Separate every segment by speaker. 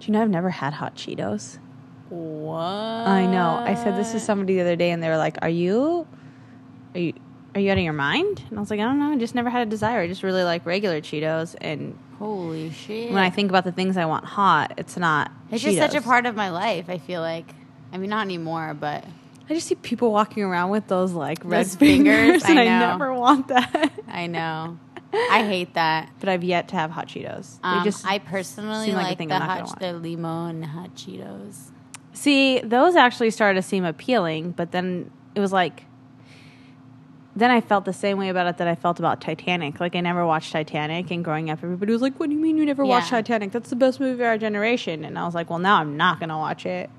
Speaker 1: Do you know I've never had hot Cheetos?
Speaker 2: What?
Speaker 1: I know. I said this to somebody the other day, and they were like, "Are you, are you, are you out of your mind?" And I was like, "I don't know. I just never had a desire. I just really like regular Cheetos." And
Speaker 2: Holy shit.
Speaker 1: when I think about the things I want hot, it's not.
Speaker 2: it's just such a part of my life, I feel like. I mean, not anymore, but
Speaker 1: I just see people walking around with those like red
Speaker 2: Those
Speaker 1: fingers,
Speaker 2: fingers,
Speaker 1: and
Speaker 2: I
Speaker 1: I, never want that.
Speaker 2: I know. I hate that.
Speaker 1: but I've yet to have hot Cheetos.
Speaker 2: Um,
Speaker 1: they just
Speaker 2: I personally
Speaker 1: seem like
Speaker 2: like, the
Speaker 1: not
Speaker 2: hot, the limon hot Cheetos.
Speaker 1: See, those actually started to seem appealing, but then it was like then I felt the same way about it that I felt about Titanic. Like I never watched Titanic and growing up everybody was like, What do you mean you never watched Titanic? That's the best movie of our generation and I was like, Well now I'm not gonna watch it.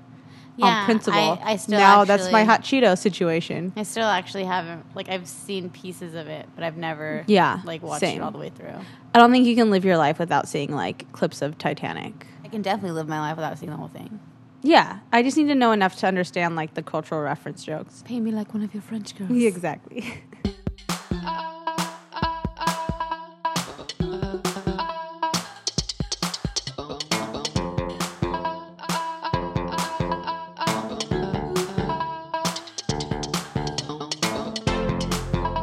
Speaker 2: Yeah,
Speaker 1: on principle.
Speaker 2: I, I still
Speaker 1: now that's my hot Cheeto situation.
Speaker 2: I still actually haven't like I've seen pieces of it, but I've never
Speaker 1: Yeah,
Speaker 2: like watched
Speaker 1: same.
Speaker 2: it all the way through.
Speaker 1: I don't think you can live your life without seeing like clips of Titanic.
Speaker 2: I can definitely live my life without seeing the whole thing.
Speaker 1: Yeah. I just need to know enough to understand like the cultural reference jokes.
Speaker 2: Pay me like one of your French girls.
Speaker 1: Yeah, exactly. Oh.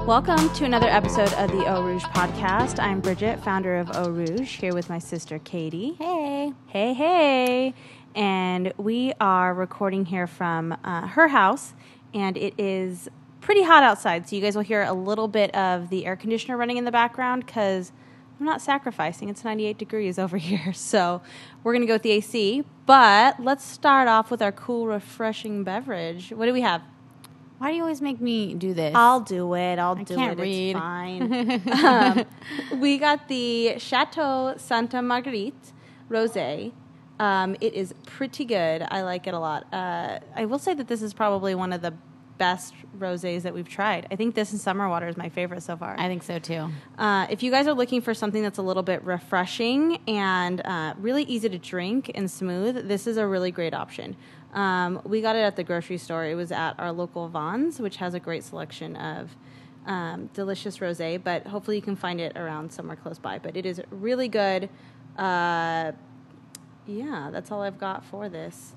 Speaker 1: Welcome to another episode of the Eau Rouge podcast. I'm Bridget, founder of Eau Rouge, here with my sister Katie.
Speaker 2: Hey.
Speaker 1: Hey, hey. And we are recording here from uh, her house, and it is pretty hot outside. So you guys will hear a little bit of the air conditioner running in the background because I'm not sacrificing. It's 98 degrees over here. So we're going to go with the AC. But let's start off with our cool, refreshing beverage. What do we have?
Speaker 2: Why do you always make me do this?
Speaker 1: I'll do it. I'll
Speaker 2: I
Speaker 1: do
Speaker 2: can't
Speaker 1: it.
Speaker 2: read.
Speaker 1: It's fine. um, we got the Chateau Santa Marguerite Rosé. Um, it is pretty good. I like it a lot. Uh, I will say that this is probably one of the best rosés that we've tried. I think this and Summer Water is my favorite so far.
Speaker 2: I think so too.
Speaker 1: Uh, if you guys are looking for something that's a little bit refreshing and uh, really easy to drink and smooth, this is a really great option. Um, we got it at the grocery store. It was at our local Vons, which has a great selection of um, delicious rosé. But hopefully, you can find it around somewhere close by. But it is really good. Uh, yeah, that's all I've got for this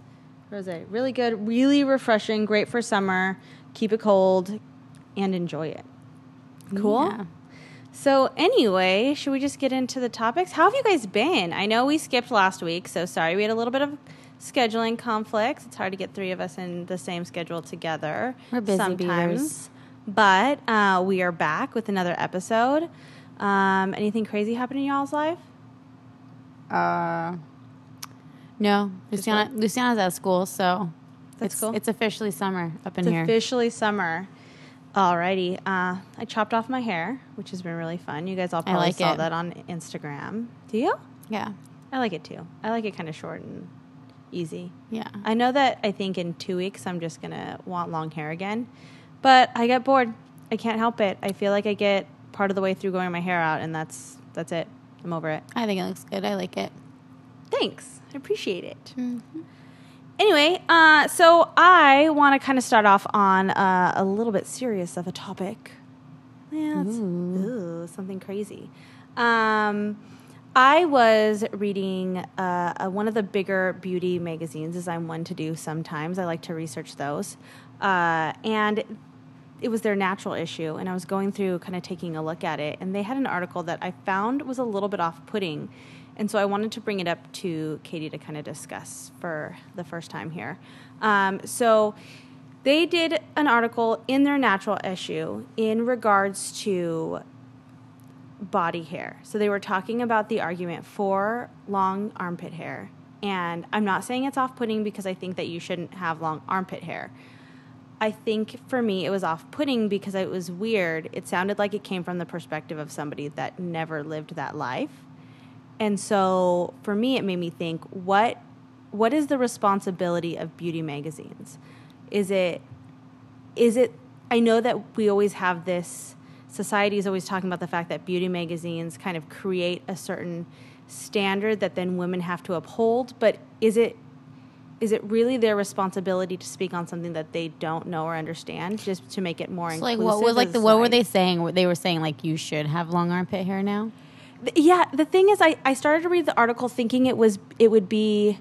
Speaker 1: rosé. Really good, really refreshing, great for summer. Keep it cold and enjoy it. Cool.
Speaker 2: Yeah.
Speaker 1: So anyway, should we just get into the topics? How have you guys been? I know we skipped last week, so sorry. We had a little bit of scheduling conflicts. It's hard to get three of us in the same schedule together.
Speaker 2: We're busy
Speaker 1: sometimes. But uh, we are back with another episode. Um, anything crazy happen in y'all's life?
Speaker 2: Uh, no,
Speaker 1: Just
Speaker 2: Luciana. Luciana's out of school, so
Speaker 1: That's
Speaker 2: it's,
Speaker 1: cool.
Speaker 2: It's officially summer up in
Speaker 1: It's
Speaker 2: here.
Speaker 1: officially summer. Alrighty. Uh, I chopped off my hair, which has been really fun. You guys all probably
Speaker 2: like
Speaker 1: saw
Speaker 2: it.
Speaker 1: that on Instagram. Do you?
Speaker 2: yeah,
Speaker 1: I like it too. I like it kind of short and easy.
Speaker 2: yeah.
Speaker 1: I know that I think in two weeks I'm just gonna want long hair again, but I get bored. I can't help it. I feel like I get part of the way through growing my hair out, and that's that's it. I'm over it.
Speaker 2: I think it looks good. I like it.
Speaker 1: Thanks. I appreciate it.
Speaker 2: Mm-hmm.
Speaker 1: Anyway, uh, so I want to kind of start off on uh, a little bit serious of a topic. Yeah, it's, ooh, something crazy. Um, I was reading uh, one of the bigger beauty magazines, as I'm one to do sometimes. I like to research those. Uh, and it was their natural issue, and I was going through kind of taking a look at it, and they had an article that I found was a little bit off putting. And so I wanted to bring it up to Katie to kind of discuss for the first time here. Um, so they did an article in their natural issue in regards to body hair. So they were talking about the argument for long armpit hair. And I'm not saying it's off putting because I think that you shouldn't have long armpit hair. I think for me it was off putting because it was weird. It sounded like it came from the perspective of somebody that never lived that life. And so for me it made me think what what is the responsibility of beauty magazines? Is it is it I know that we always have this society is always talking about the fact that beauty magazines kind of create a certain standard that then women have to uphold, but is it is it really their responsibility to speak on something that they don't know or understand just to make it more
Speaker 2: So like, what was like the what were they saying? They were saying like you should have long armpit hair now.
Speaker 1: th- yeah, the thing is, I, I started to read the article thinking it was it would be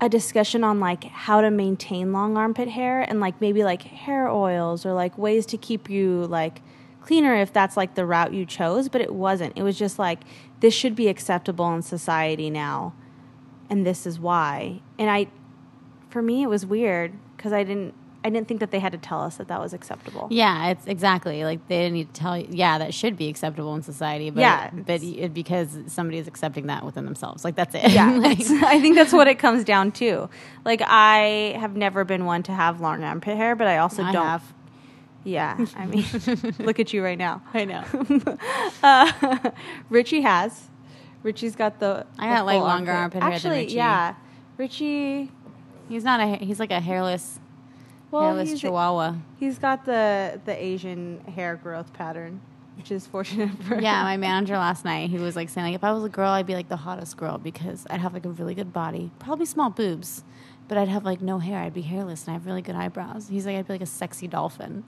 Speaker 1: a discussion on like how to maintain long armpit hair and like maybe like hair oils or like ways to keep you like cleaner if that's like the route you chose. But it wasn't. It was just like this should be acceptable in society now, and this is why. And I, for me, it was weird because I didn't. I didn't think that they had to tell us that that was acceptable.
Speaker 2: Yeah, it's exactly like they didn't need to tell you. Yeah, that should be acceptable in society. But
Speaker 1: Yeah,
Speaker 2: but it, because somebody is accepting that within themselves. Like that's it.
Speaker 1: Yeah,
Speaker 2: Like-
Speaker 1: I think that's what it comes down to. Like I have never been one to have long armpit hair, but I also
Speaker 2: I
Speaker 1: don't.
Speaker 2: have.
Speaker 1: Yeah, I mean, look at you right now.
Speaker 2: I know.
Speaker 1: Uh, Richie has. Richie's got the.
Speaker 2: I
Speaker 1: the
Speaker 2: got, like, longer armpit hair than Richie.
Speaker 1: yeah, Richie.
Speaker 2: He's not a. He's like a hairless,
Speaker 1: Well,
Speaker 2: hairless
Speaker 1: he's,
Speaker 2: chihuahua.
Speaker 1: he's got the the Asian hair growth pattern, which is fortunate for him.
Speaker 2: Yeah, my manager last night, he was like saying like if I was a girl, I'd be like the hottest girl because I'd have like a really good body, probably small boobs, but I'd have like no hair. I'd be hairless and I have really good eyebrows. He's like I'd be like a sexy dolphin.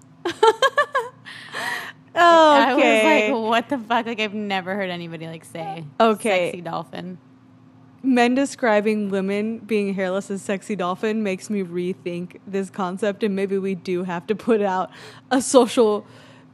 Speaker 2: I
Speaker 1: Okay.
Speaker 2: was like, what the fuck? Like I've never heard anybody like say
Speaker 1: Okay.
Speaker 2: sexy dolphin.
Speaker 1: Men describing women being hairless as sexy dolphin makes me rethink this concept, and maybe we do have to put out a social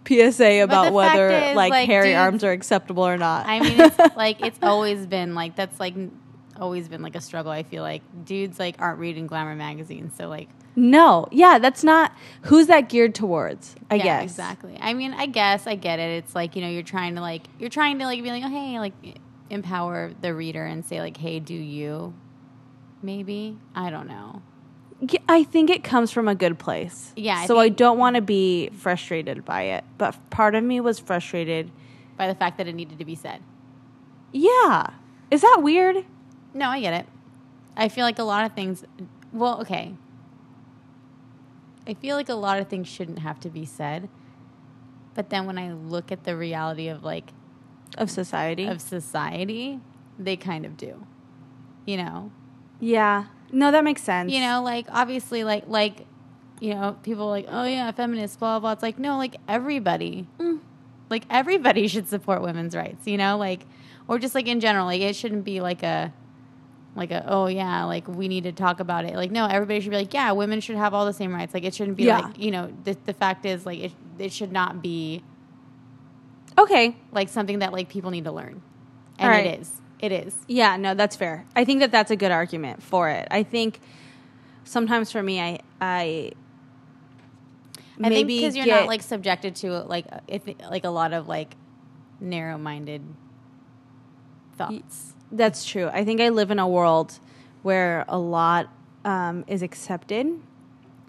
Speaker 1: PSA about whether
Speaker 2: fact is,
Speaker 1: like,
Speaker 2: like,
Speaker 1: hairy
Speaker 2: dudes-
Speaker 1: arms are acceptable or not.
Speaker 2: I mean, it's like it's always been like that's like n- always been like a struggle. I feel like dudes like aren't reading glamour magazines, so like
Speaker 1: no, yeah, that's not who's that geared towards. I
Speaker 2: yeah,
Speaker 1: guess
Speaker 2: exactly. I mean, I guess I get it. It's like you know, you're trying to like you're trying to like be like, oh hey, like empower the reader and say like, hey, do you? Maybe I don't know.
Speaker 1: Yeah, I think it comes from a good place.
Speaker 2: Yeah, I
Speaker 1: so I don't want to be frustrated by it, but part of me was frustrated.
Speaker 2: By the fact that it needed to be said.
Speaker 1: Yeah, is that weird?
Speaker 2: No, I get it. I feel like a lot of things. Well, okay. I feel like a lot of things shouldn't have to be said. But then when I look at the reality of like
Speaker 1: Of society.
Speaker 2: of society, they kind of do. You know,
Speaker 1: yeah, no, that makes sense.
Speaker 2: you know, like obviously, like like you know, people are like, oh yeah, feminists, blah blah. It's like no, like everybody,
Speaker 1: Mm.
Speaker 2: like everybody should support women's rights. You know, like or just like in general, like it shouldn't be like a like a oh yeah, like we need to talk about it. Like no, everybody should be like yeah, women should have all the same rights. Like it shouldn't be
Speaker 1: Yeah.
Speaker 2: like you know the the fact is like it it should not be
Speaker 1: okay,
Speaker 2: like something that like people need to learn, and
Speaker 1: right.
Speaker 2: it is. It is.
Speaker 1: Yeah, no, that's fair. I think that that's a good argument for it. I think sometimes for me, I I
Speaker 2: I think
Speaker 1: maybe
Speaker 2: because you're not like subjected to like if like a lot of like narrow-minded thoughts.
Speaker 1: That's true. I think I live in a world where a lot um, is accepted.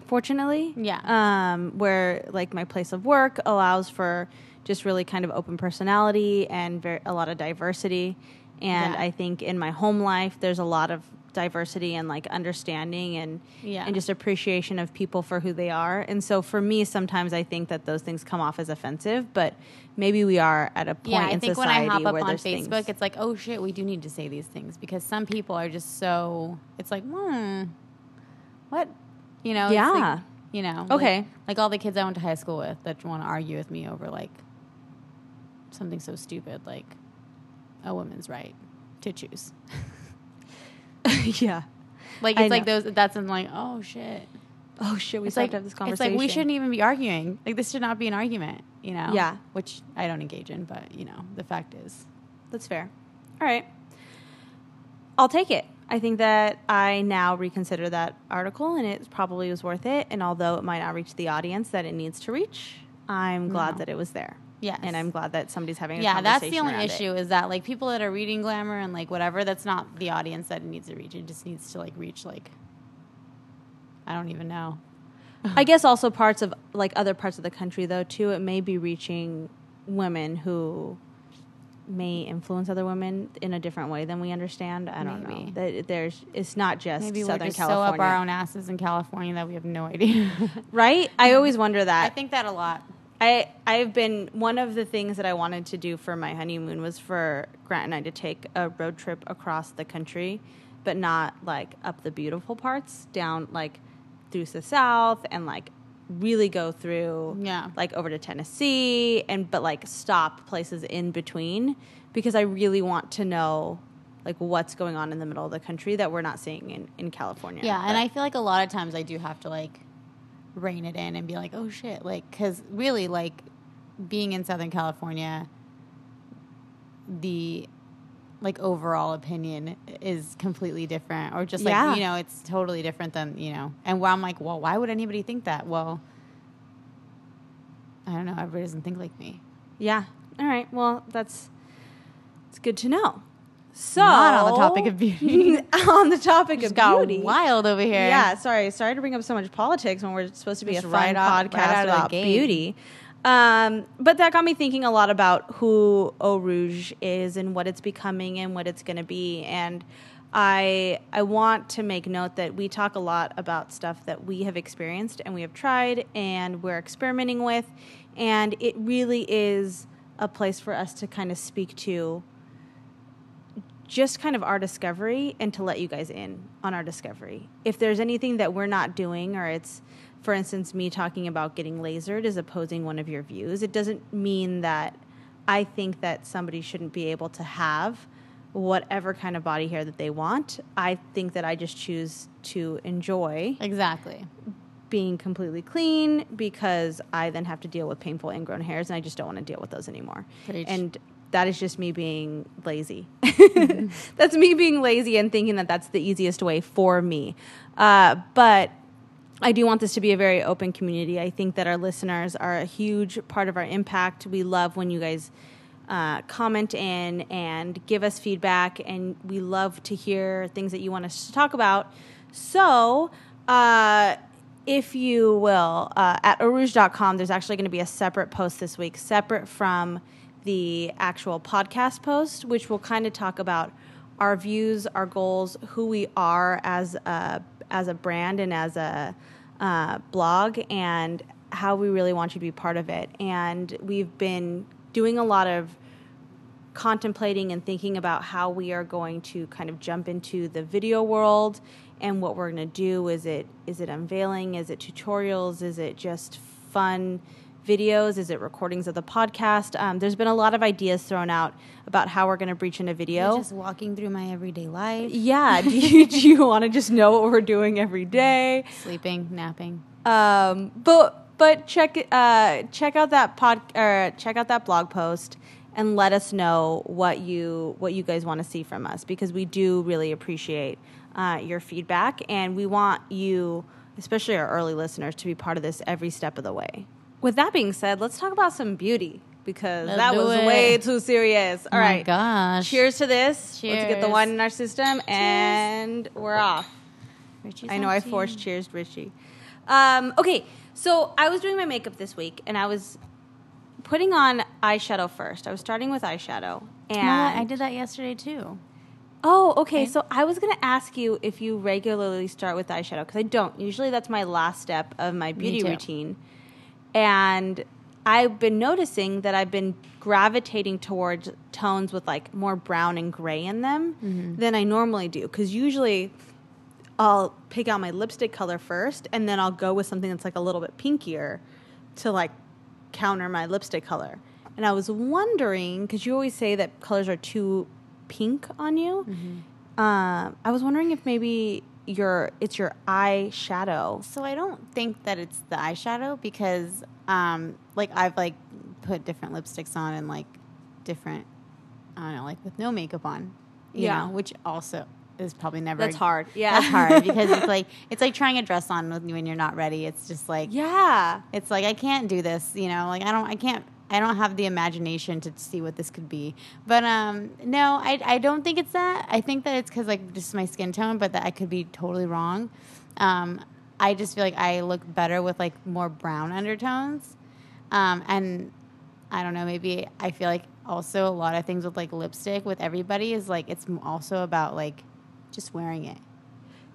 Speaker 1: Fortunately,
Speaker 2: Yeah.
Speaker 1: Um, where like my place of work allows for just really kind of open personality and ver- a lot of diversity. And
Speaker 2: Yeah.
Speaker 1: I think in my home life, there's a lot of diversity and like understanding and
Speaker 2: Yeah.
Speaker 1: and just appreciation of people for who they are. And so for me, sometimes I think that those things come off as offensive, but maybe we are at a point
Speaker 2: Yeah, I
Speaker 1: in
Speaker 2: think when I hop up on Facebook,
Speaker 1: things.
Speaker 2: it's like, oh shit, we do need to say these things because some people are just so. It's like, hmm, what, you know? it's
Speaker 1: Yeah.
Speaker 2: like, you know.
Speaker 1: Okay.
Speaker 2: Like, like all the kids I went to high school with that want to argue with me over like something so stupid like a woman's right to choose.
Speaker 1: yeah.
Speaker 2: Like it's like those. That's in like, oh shit.
Speaker 1: Oh shit, we
Speaker 2: It's like
Speaker 1: have to have this
Speaker 2: it's
Speaker 1: conversation.
Speaker 2: like we shouldn't even be arguing. Like this should not be an argument. You know.
Speaker 1: Yeah.
Speaker 2: Which I don't engage in, but you know, the fact is.
Speaker 1: That's fair. All right. I'll take it. I think that I now reconsider that article and it probably was worth it. And although it might not reach the audience that it needs to reach, I'm glad
Speaker 2: No.
Speaker 1: that it was there.
Speaker 2: Yes.
Speaker 1: And I'm glad that somebody's having a
Speaker 2: yeah, that's the only issue is that like people that are reading glamour and like whatever, that's not the audience that it needs to reach. It just needs to like reach like I don't even know.
Speaker 1: I guess also parts of like other parts of the country though too. It may be reaching women who may influence other women in a different way than we understand. I don't
Speaker 2: Maybe.
Speaker 1: know. That there's it's not just
Speaker 2: Maybe
Speaker 1: Southern
Speaker 2: we're just
Speaker 1: California,
Speaker 2: so up our own asses in California that we have no idea.
Speaker 1: right? I always wonder that.
Speaker 2: I think that a lot.
Speaker 1: I I've been one of the things that I wanted to do for my honeymoon was for Grant and I to take a road trip across the country, but not like up the beautiful parts, down like through the south and like really go through
Speaker 2: Yeah.
Speaker 1: like over to Tennessee and but like stop places in between because I really want to know like what's going on in the middle of the country that we're not seeing in, in California.
Speaker 2: Yeah, and I feel like a lot of times I do have to like rein it in and be like, oh shit, like because really like being in Southern California, the like overall opinion is completely different, or just like
Speaker 1: Yeah.
Speaker 2: you know, it's totally different than you know. And where I'm like, well, why would anybody think that? Well, I don't know. Everybody doesn't think like me.
Speaker 1: yeah. All right. Well, that's it's good to know. So
Speaker 2: Not on the topic of beauty.
Speaker 1: on the topic
Speaker 2: Just
Speaker 1: of
Speaker 2: got
Speaker 1: beauty.
Speaker 2: wild over here.
Speaker 1: Yeah, sorry. Sorry to bring up so much politics when we're supposed to be
Speaker 2: Just
Speaker 1: a
Speaker 2: right
Speaker 1: fun
Speaker 2: off- right
Speaker 1: podcast
Speaker 2: out of the
Speaker 1: about
Speaker 2: gate.
Speaker 1: beauty. Um, but that got me thinking a lot about who Eau Rouge is and what it's becoming and what it's going to be. And I I want to make note that we talk a lot about stuff that we have experienced and we have tried and we're experimenting with, and it really is a place for us to kind of speak to just kind of our discovery and to let you guys in on our discovery. If there's anything that we're not doing, or it's, for instance, me talking about getting lasered is opposing one of your views, it doesn't mean that I think that somebody shouldn't be able to have whatever kind of body hair that they want. I think that I just choose to enjoy
Speaker 2: exactly.
Speaker 1: being completely clean because I then have to deal with painful ingrown hairs and I just don't want to deal with those anymore.
Speaker 2: Preach.
Speaker 1: And that is just me being lazy. that's me being lazy and thinking that that's the easiest way for me. Uh, but I do want this to be a very open community. I think that our listeners are a huge part of our impact. We love when you guys uh, comment in and give us feedback, and we love to hear things that you want us to talk about. So, uh, if you will, uh, at orouge.com, there's actually going to be a separate post this week, separate from the actual podcast post, which will kind of talk about our views, our goals, who we are as a as a brand and as a uh, blog, and how we really want you to be part of it. And we've been doing a lot of contemplating and thinking about how we are going to kind of jump into the video world and what we're going to do. Is it is it unveiling? Is it tutorials? Is it just fun videos? Is it recordings of the podcast? Um, there's been a lot of ideas thrown out about how we're going to breach into video.
Speaker 2: Just walking through my everyday life,
Speaker 1: yeah do you, do you want to just know what we're doing every day?
Speaker 2: Sleeping, napping.
Speaker 1: um, but but check uh, check out that pod or check out that blog post and let us know what you what you guys want to see from us because we do really appreciate uh, your feedback and we want you, especially our early listeners, to be part of this every step of the way. With that being said, let's talk about some beauty because
Speaker 2: Let's
Speaker 1: that was
Speaker 2: it.
Speaker 1: way too serious. All
Speaker 2: oh
Speaker 1: right,
Speaker 2: my gosh.
Speaker 1: cheers to this. Let's get the wine in our system and we're off.
Speaker 2: Richie's
Speaker 1: I know I forced cheers, Richie. Um, okay, so I was doing my makeup this week, and I was putting on eyeshadow first. I was starting with eyeshadow, and
Speaker 2: what? I did that yesterday too.
Speaker 1: oh, okay.
Speaker 2: Okay.
Speaker 1: So I was gonna ask you if you regularly start with eyeshadow because I don't. Usually, that's my last step of my beauty routine, and I've been noticing that I've been gravitating towards tones with like more brown and gray in them
Speaker 2: Mm-hmm.
Speaker 1: than I normally do because usually. I'll pick out my lipstick color first, and then I'll go with something that's like a little bit pinkier to like counter my lipstick color. And I was wondering because you always say that colors are too pink on you.
Speaker 2: Mm-hmm.
Speaker 1: Um, I was wondering if maybe your it's your eye shadow.
Speaker 2: So I don't think that it's the eyeshadow because, um, like I've like put different lipsticks on and like different, I don't know, like with no makeup on, you
Speaker 1: Yeah.
Speaker 2: know, which also is probably never.
Speaker 1: That's hard. Yeah,
Speaker 2: That's hard because it's like it's like trying a dress on with- you when you're not ready. It's just like
Speaker 1: yeah,
Speaker 2: it's like I can't do this, you know, like I don't I can't I don't have the imagination to see what this could be. But um no, I I don't think it's that. I think that it's cuz like just my skin tone, but that I could be totally wrong. Um I just feel like I look better with like more brown undertones. Um and I don't know, maybe I feel like also a lot of things with like lipstick with everybody is like it's also about like just wearing it.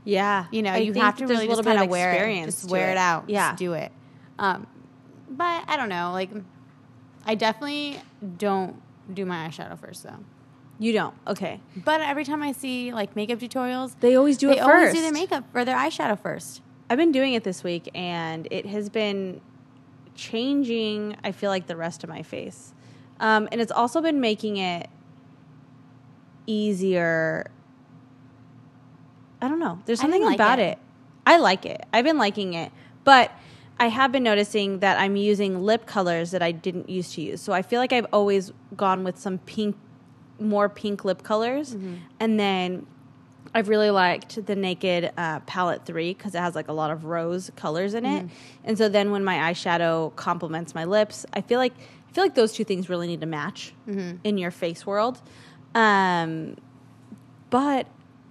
Speaker 1: yeah.
Speaker 2: You know,
Speaker 1: I
Speaker 2: you have to really just kind of wear it. Just wear it, out.
Speaker 1: Yeah,
Speaker 2: Just do it. Um, but I don't know. Like, I definitely don't do my eyeshadow first though.
Speaker 1: you don't. Okay,
Speaker 2: But every time I see like makeup tutorials,
Speaker 1: they always do
Speaker 2: they
Speaker 1: it
Speaker 2: always
Speaker 1: first.
Speaker 2: do their makeup or their eyeshadow first.
Speaker 1: I've been doing it this week, and it has been changing. I feel like the rest of my face, um, and it's also been making it easier. I don't know. There's something
Speaker 2: like
Speaker 1: about
Speaker 2: it.
Speaker 1: it. I like it. I've been liking it, but I have been noticing that I'm using lip colors that I didn't used to use. So I feel like I've always gone with some pink, more pink lip colors,
Speaker 2: Mm-hmm.
Speaker 1: and then I've really liked the Naked uh, Palette Three because it has like a lot of rose colors in it, and so then when my eyeshadow complements my lips, I feel like I feel like those two things really need to match in your face world. Um, but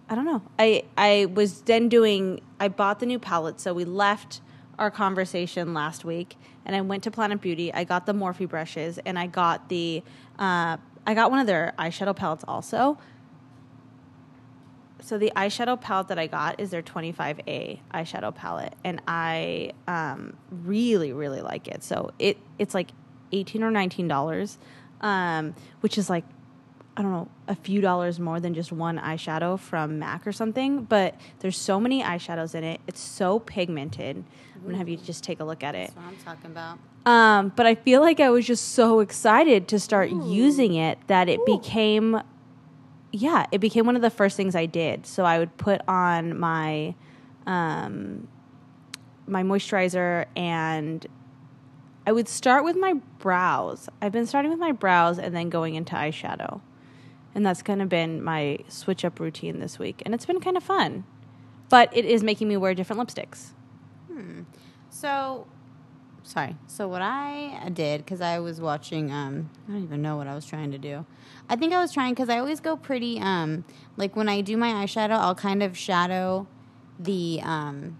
Speaker 1: I don't know. I I was then doing. I bought the new palette, so we left our conversation last week, and I went to Planet Beauty. I got the Morphe brushes, and I got the. Uh, I got one of their eyeshadow palettes also. So the eyeshadow palette that I got is their 25A eyeshadow palette, and I um, really really like it. So it it's like eighteen or nineteen dollars, um, which is like I don't know, a few dollars more than just one eyeshadow from MAC or something. But there's so many eyeshadows in it. It's so pigmented. I'm gonna have you just take a look at it.
Speaker 2: That's what I'm talking about.
Speaker 1: Um, but I feel like I was just so excited to start using it that it became, yeah, it became one of the first things I did. So I would put on my, um, my moisturizer and I would start with my brows. I've been starting with my brows and then going into eyeshadow. And that's kind of been my switch up routine this week. And it's been kind of fun. But it is making me wear different lipsticks.
Speaker 2: So, sorry. So what I did because I was watching. Um, I don't even know what I was trying to do. I think I was trying because I always go pretty. Um, like when I do my eyeshadow, I'll kind of shadow the. Um,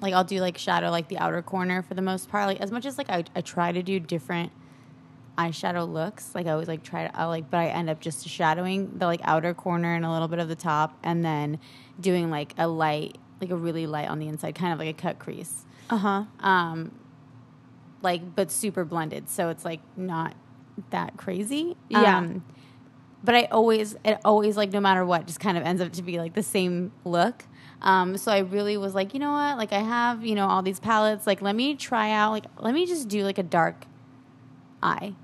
Speaker 2: like I'll do like shadow like the outer corner for the most part. Like as much as like I, I try to do different eyeshadow looks. Like I always like try to I like, but I end up just shadowing the like outer corner and a little bit of the top, and then doing like a light, like a really light on the inside, kind of like a cut crease.
Speaker 1: Uh huh.
Speaker 2: Um, like but super blended, so it's like not that crazy.
Speaker 1: Yeah.
Speaker 2: Um, but I always, it always like no matter what, just kind of ends up to be like the same look. Um, so I really was like, you know what? Like I have, you know, all these palettes. Like let me try out. Like let me just do like a dark eye.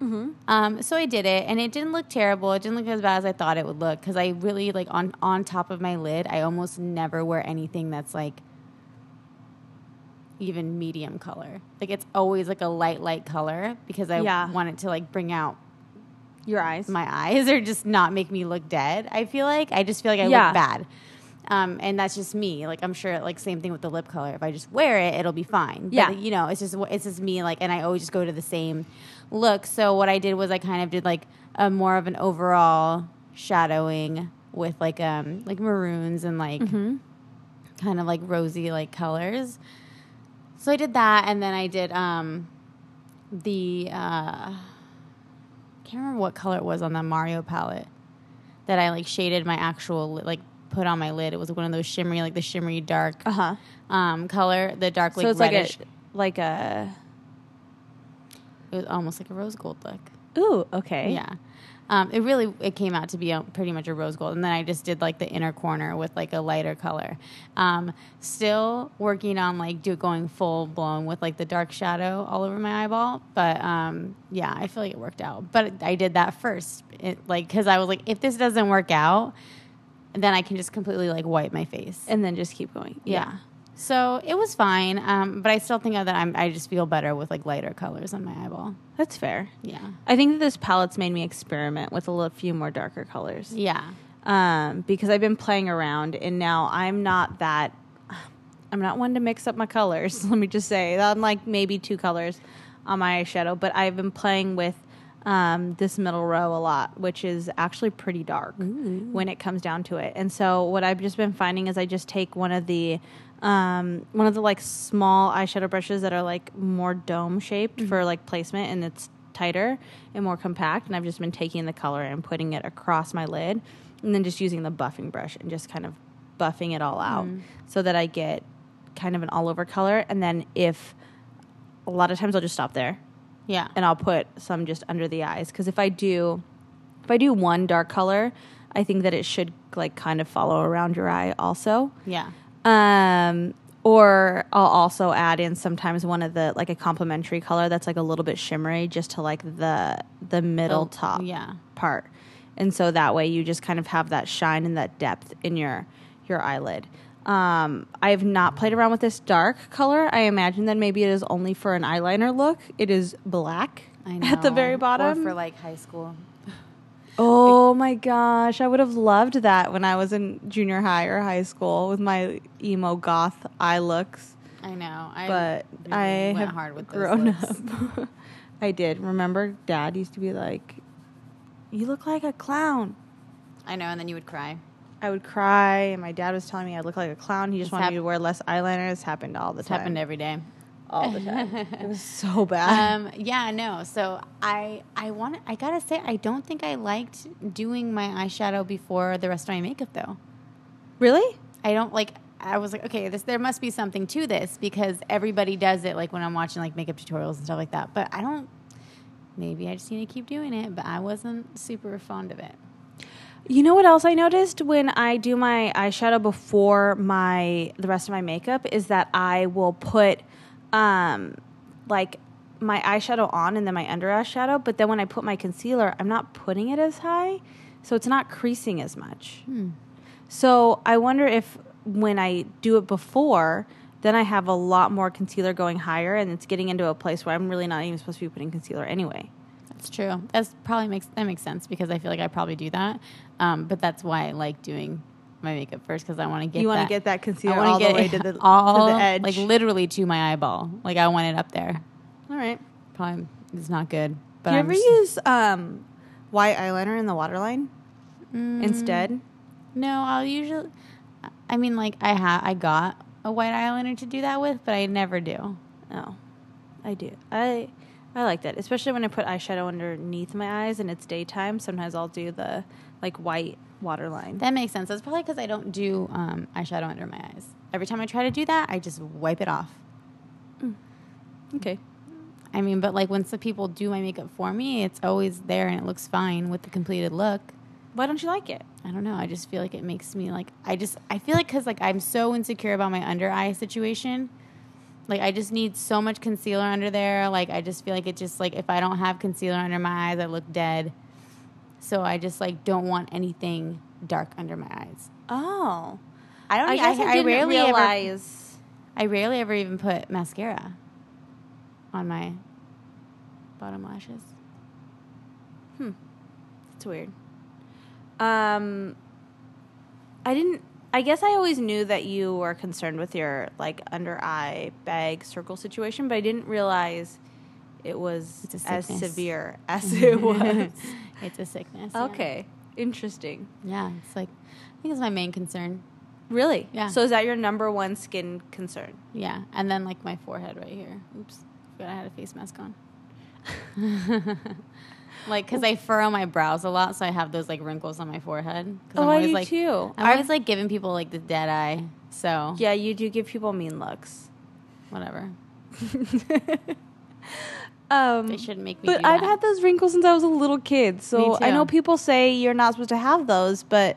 Speaker 1: Mm-hmm.
Speaker 2: Um, so I did it, and it didn't look terrible. It didn't look as bad as I thought it would look because I really like on on top of my lid. I almost never wear anything that's like even medium color. Like it's always like a light light color because I
Speaker 1: Yeah.
Speaker 2: want it to like bring out
Speaker 1: Your eyes.
Speaker 2: my eyes or just not make me look dead. I feel like I just feel like I
Speaker 1: Yeah.
Speaker 2: look bad. Um, and that's just me. Like I'm sure, like same thing with the lip color. If I just wear it, it'll be fine. But,
Speaker 1: Yeah.
Speaker 2: you know, it's just it's just me. Like, and I always just go to the same look. So what I did was I kind of did like a more of an overall shadowing with like um like maroons and like
Speaker 1: Mm-hmm.
Speaker 2: kind of like rosy like colors. So I did that, and then I did um the uh, can't remember what color it was on the Mario palette that I like shaded my actual li- like put on my lid. It was one of those shimmery like the shimmery dark
Speaker 1: Uh huh.
Speaker 2: um color, the dark like
Speaker 1: so it's
Speaker 2: reddish.
Speaker 1: like a like a.
Speaker 2: it was almost like a rose gold look.
Speaker 1: Ooh. Okay.
Speaker 2: Yeah. Um, it really it came out to be a, pretty much a rose gold, and then I just did like the inner corner with like a lighter color. Um, still working on like do going full blown with like the dark shadow all over my eyeball, but um, yeah, I feel like it worked out. But I did that first, it, like because I was like, if this doesn't work out, then I can just completely like wipe my face.
Speaker 1: And then just keep going.
Speaker 2: yeah. So it was fine, um, but I still think that I'm, I just feel better with like lighter colors on my eyeball.
Speaker 1: That's fair.
Speaker 2: Yeah,
Speaker 1: I think that this palette's made me experiment with a little few more darker colors.
Speaker 2: yeah.
Speaker 1: Um, because I've been playing around and now I'm not that I'm not one to mix up my colors. Let me just say. I'm like maybe two colors on my eyeshadow, but I've been playing with um, this middle row a lot, which is actually pretty dark when it comes down to it. And so what I've just been finding is I just take one of the um, one of the like small eyeshadow brushes that are like more dome shaped for like placement and it's tighter and more compact. And I've just been taking the color and putting it across my lid and then just using the buffing brush and just kind of buffing it all out so that I get kind of an all over color. And then if a lot of times I'll just stop there
Speaker 2: Yeah.
Speaker 1: and I'll put some just under the eyes because if I do if I do one dark color, I think that it should like kind of follow around your eye also.
Speaker 2: Yeah.
Speaker 1: Um, or I'll also add in sometimes one of the like a complementary color that's like a little bit shimmery just to like the the middle
Speaker 2: Oh,
Speaker 1: top
Speaker 2: yeah.
Speaker 1: part. and so that way you just kind of have that shine and that depth in your your eyelid. Um, I have not played around with this dark color. I imagine that maybe it is only for an eyeliner look. It is black
Speaker 2: I
Speaker 1: at the very
Speaker 2: Or
Speaker 1: bottom.
Speaker 2: for like high school.
Speaker 1: oh my gosh, I would have loved that when I was in junior high or high school with my emo goth eye looks.
Speaker 2: I know. I
Speaker 1: But
Speaker 2: really
Speaker 1: I
Speaker 2: went
Speaker 1: have
Speaker 2: hard with
Speaker 1: grown up. I did. Remember, Dad used to be like, "You look like a clown."
Speaker 2: I know, and then you would cry.
Speaker 1: I would cry, and my dad was telling me I look like a clown. He just
Speaker 2: This
Speaker 1: wanted
Speaker 2: hap-
Speaker 1: me to wear less eyeliner. This happened all the
Speaker 2: This
Speaker 1: time.
Speaker 2: happened every day.
Speaker 1: all the time. it was so bad.
Speaker 2: Um, yeah, no. So I, I want, I gotta say, I don't think I liked doing my eyeshadow before the rest of my makeup, though.
Speaker 1: really?
Speaker 2: I don't like. I was like, okay, this there must be something to this because everybody does it. Like when I'm watching like makeup tutorials and stuff like that. But I don't. Maybe I just need to keep doing it. But I wasn't super fond of it.
Speaker 1: You know what else I noticed when I do my eyeshadow before my the rest of my makeup is that I will put um like my eyeshadow on and then my under eyeshadow, but then when I put my concealer, I'm not putting it as high, so it's not creasing as much.
Speaker 2: Hmm.
Speaker 1: So I wonder if when I do it before, then I have a lot more concealer going higher, and it's getting into a place where I'm really not even supposed to be putting concealer anyway.
Speaker 2: That's true. That's probably makes that makes sense because I feel like I probably do that. Um, but that's why I like doing my makeup first because I want to get
Speaker 1: you
Speaker 2: want
Speaker 1: to get that concealer
Speaker 2: I
Speaker 1: all
Speaker 2: to get
Speaker 1: the way to the
Speaker 2: all
Speaker 1: to the edge.
Speaker 2: like literally to my eyeball. Like I want it up there.
Speaker 1: all right.
Speaker 2: Probably it's not good. But
Speaker 1: do you
Speaker 2: I'm
Speaker 1: ever
Speaker 2: s-
Speaker 1: use um, white eyeliner in the waterline
Speaker 2: Mm,
Speaker 1: instead?
Speaker 2: No, I'll usually. I mean, like I have, I got a white eyeliner to do that with, but I never do.
Speaker 1: No, I do. I I like that, especially when I put eyeshadow underneath my eyes and it's daytime. Sometimes I'll do the like white waterline.
Speaker 2: That makes sense. That's probably because I don't do um, eyeshadow under my eyes. Every time I try to do that, I just wipe it off.
Speaker 1: Okay.
Speaker 2: I mean, but like when some people do my makeup for me, it's always there and it looks fine with the completed look.
Speaker 1: Why don't you like it?
Speaker 2: I don't know. I just feel like it makes me like I just I feel like because like I'm so insecure about my under eye situation. Like I just need so much concealer under there. Like I just feel like it just like if I don't have concealer under my eyes, I look dead. So I just like don't want anything dark under my eyes.
Speaker 1: Oh,
Speaker 2: I don't.
Speaker 1: I
Speaker 2: I,
Speaker 1: guess I,
Speaker 2: I,
Speaker 1: didn't
Speaker 2: rarely ever. I rarely ever even put mascara on my bottom lashes.
Speaker 1: Hmm, it's weird. Um, I didn't. I guess I always knew that you were concerned with your like under eye bag circle situation, but I didn't realize it was as severe as it was.
Speaker 2: it's a sickness. yeah.
Speaker 1: okay, interesting.
Speaker 2: Yeah, it's like I think it's my main concern.
Speaker 1: Really?
Speaker 2: Yeah.
Speaker 1: So is that your number one skin concern?
Speaker 2: Yeah, and then like my forehead right here. Oops, forgot I had a face mask on. like, cause I furrow my brows a lot, so I have those like wrinkles on my forehead.
Speaker 1: Oh,
Speaker 2: I'm
Speaker 1: I
Speaker 2: always
Speaker 1: do
Speaker 2: like,
Speaker 1: too.
Speaker 2: I'm always like giving people like the dead eye. So
Speaker 1: Yeah, you do give people mean looks.
Speaker 2: whatever.
Speaker 1: um,
Speaker 2: They shouldn't make me.
Speaker 1: But I've had those wrinkles since I was a little kid. So I know people say you're not supposed to have those, but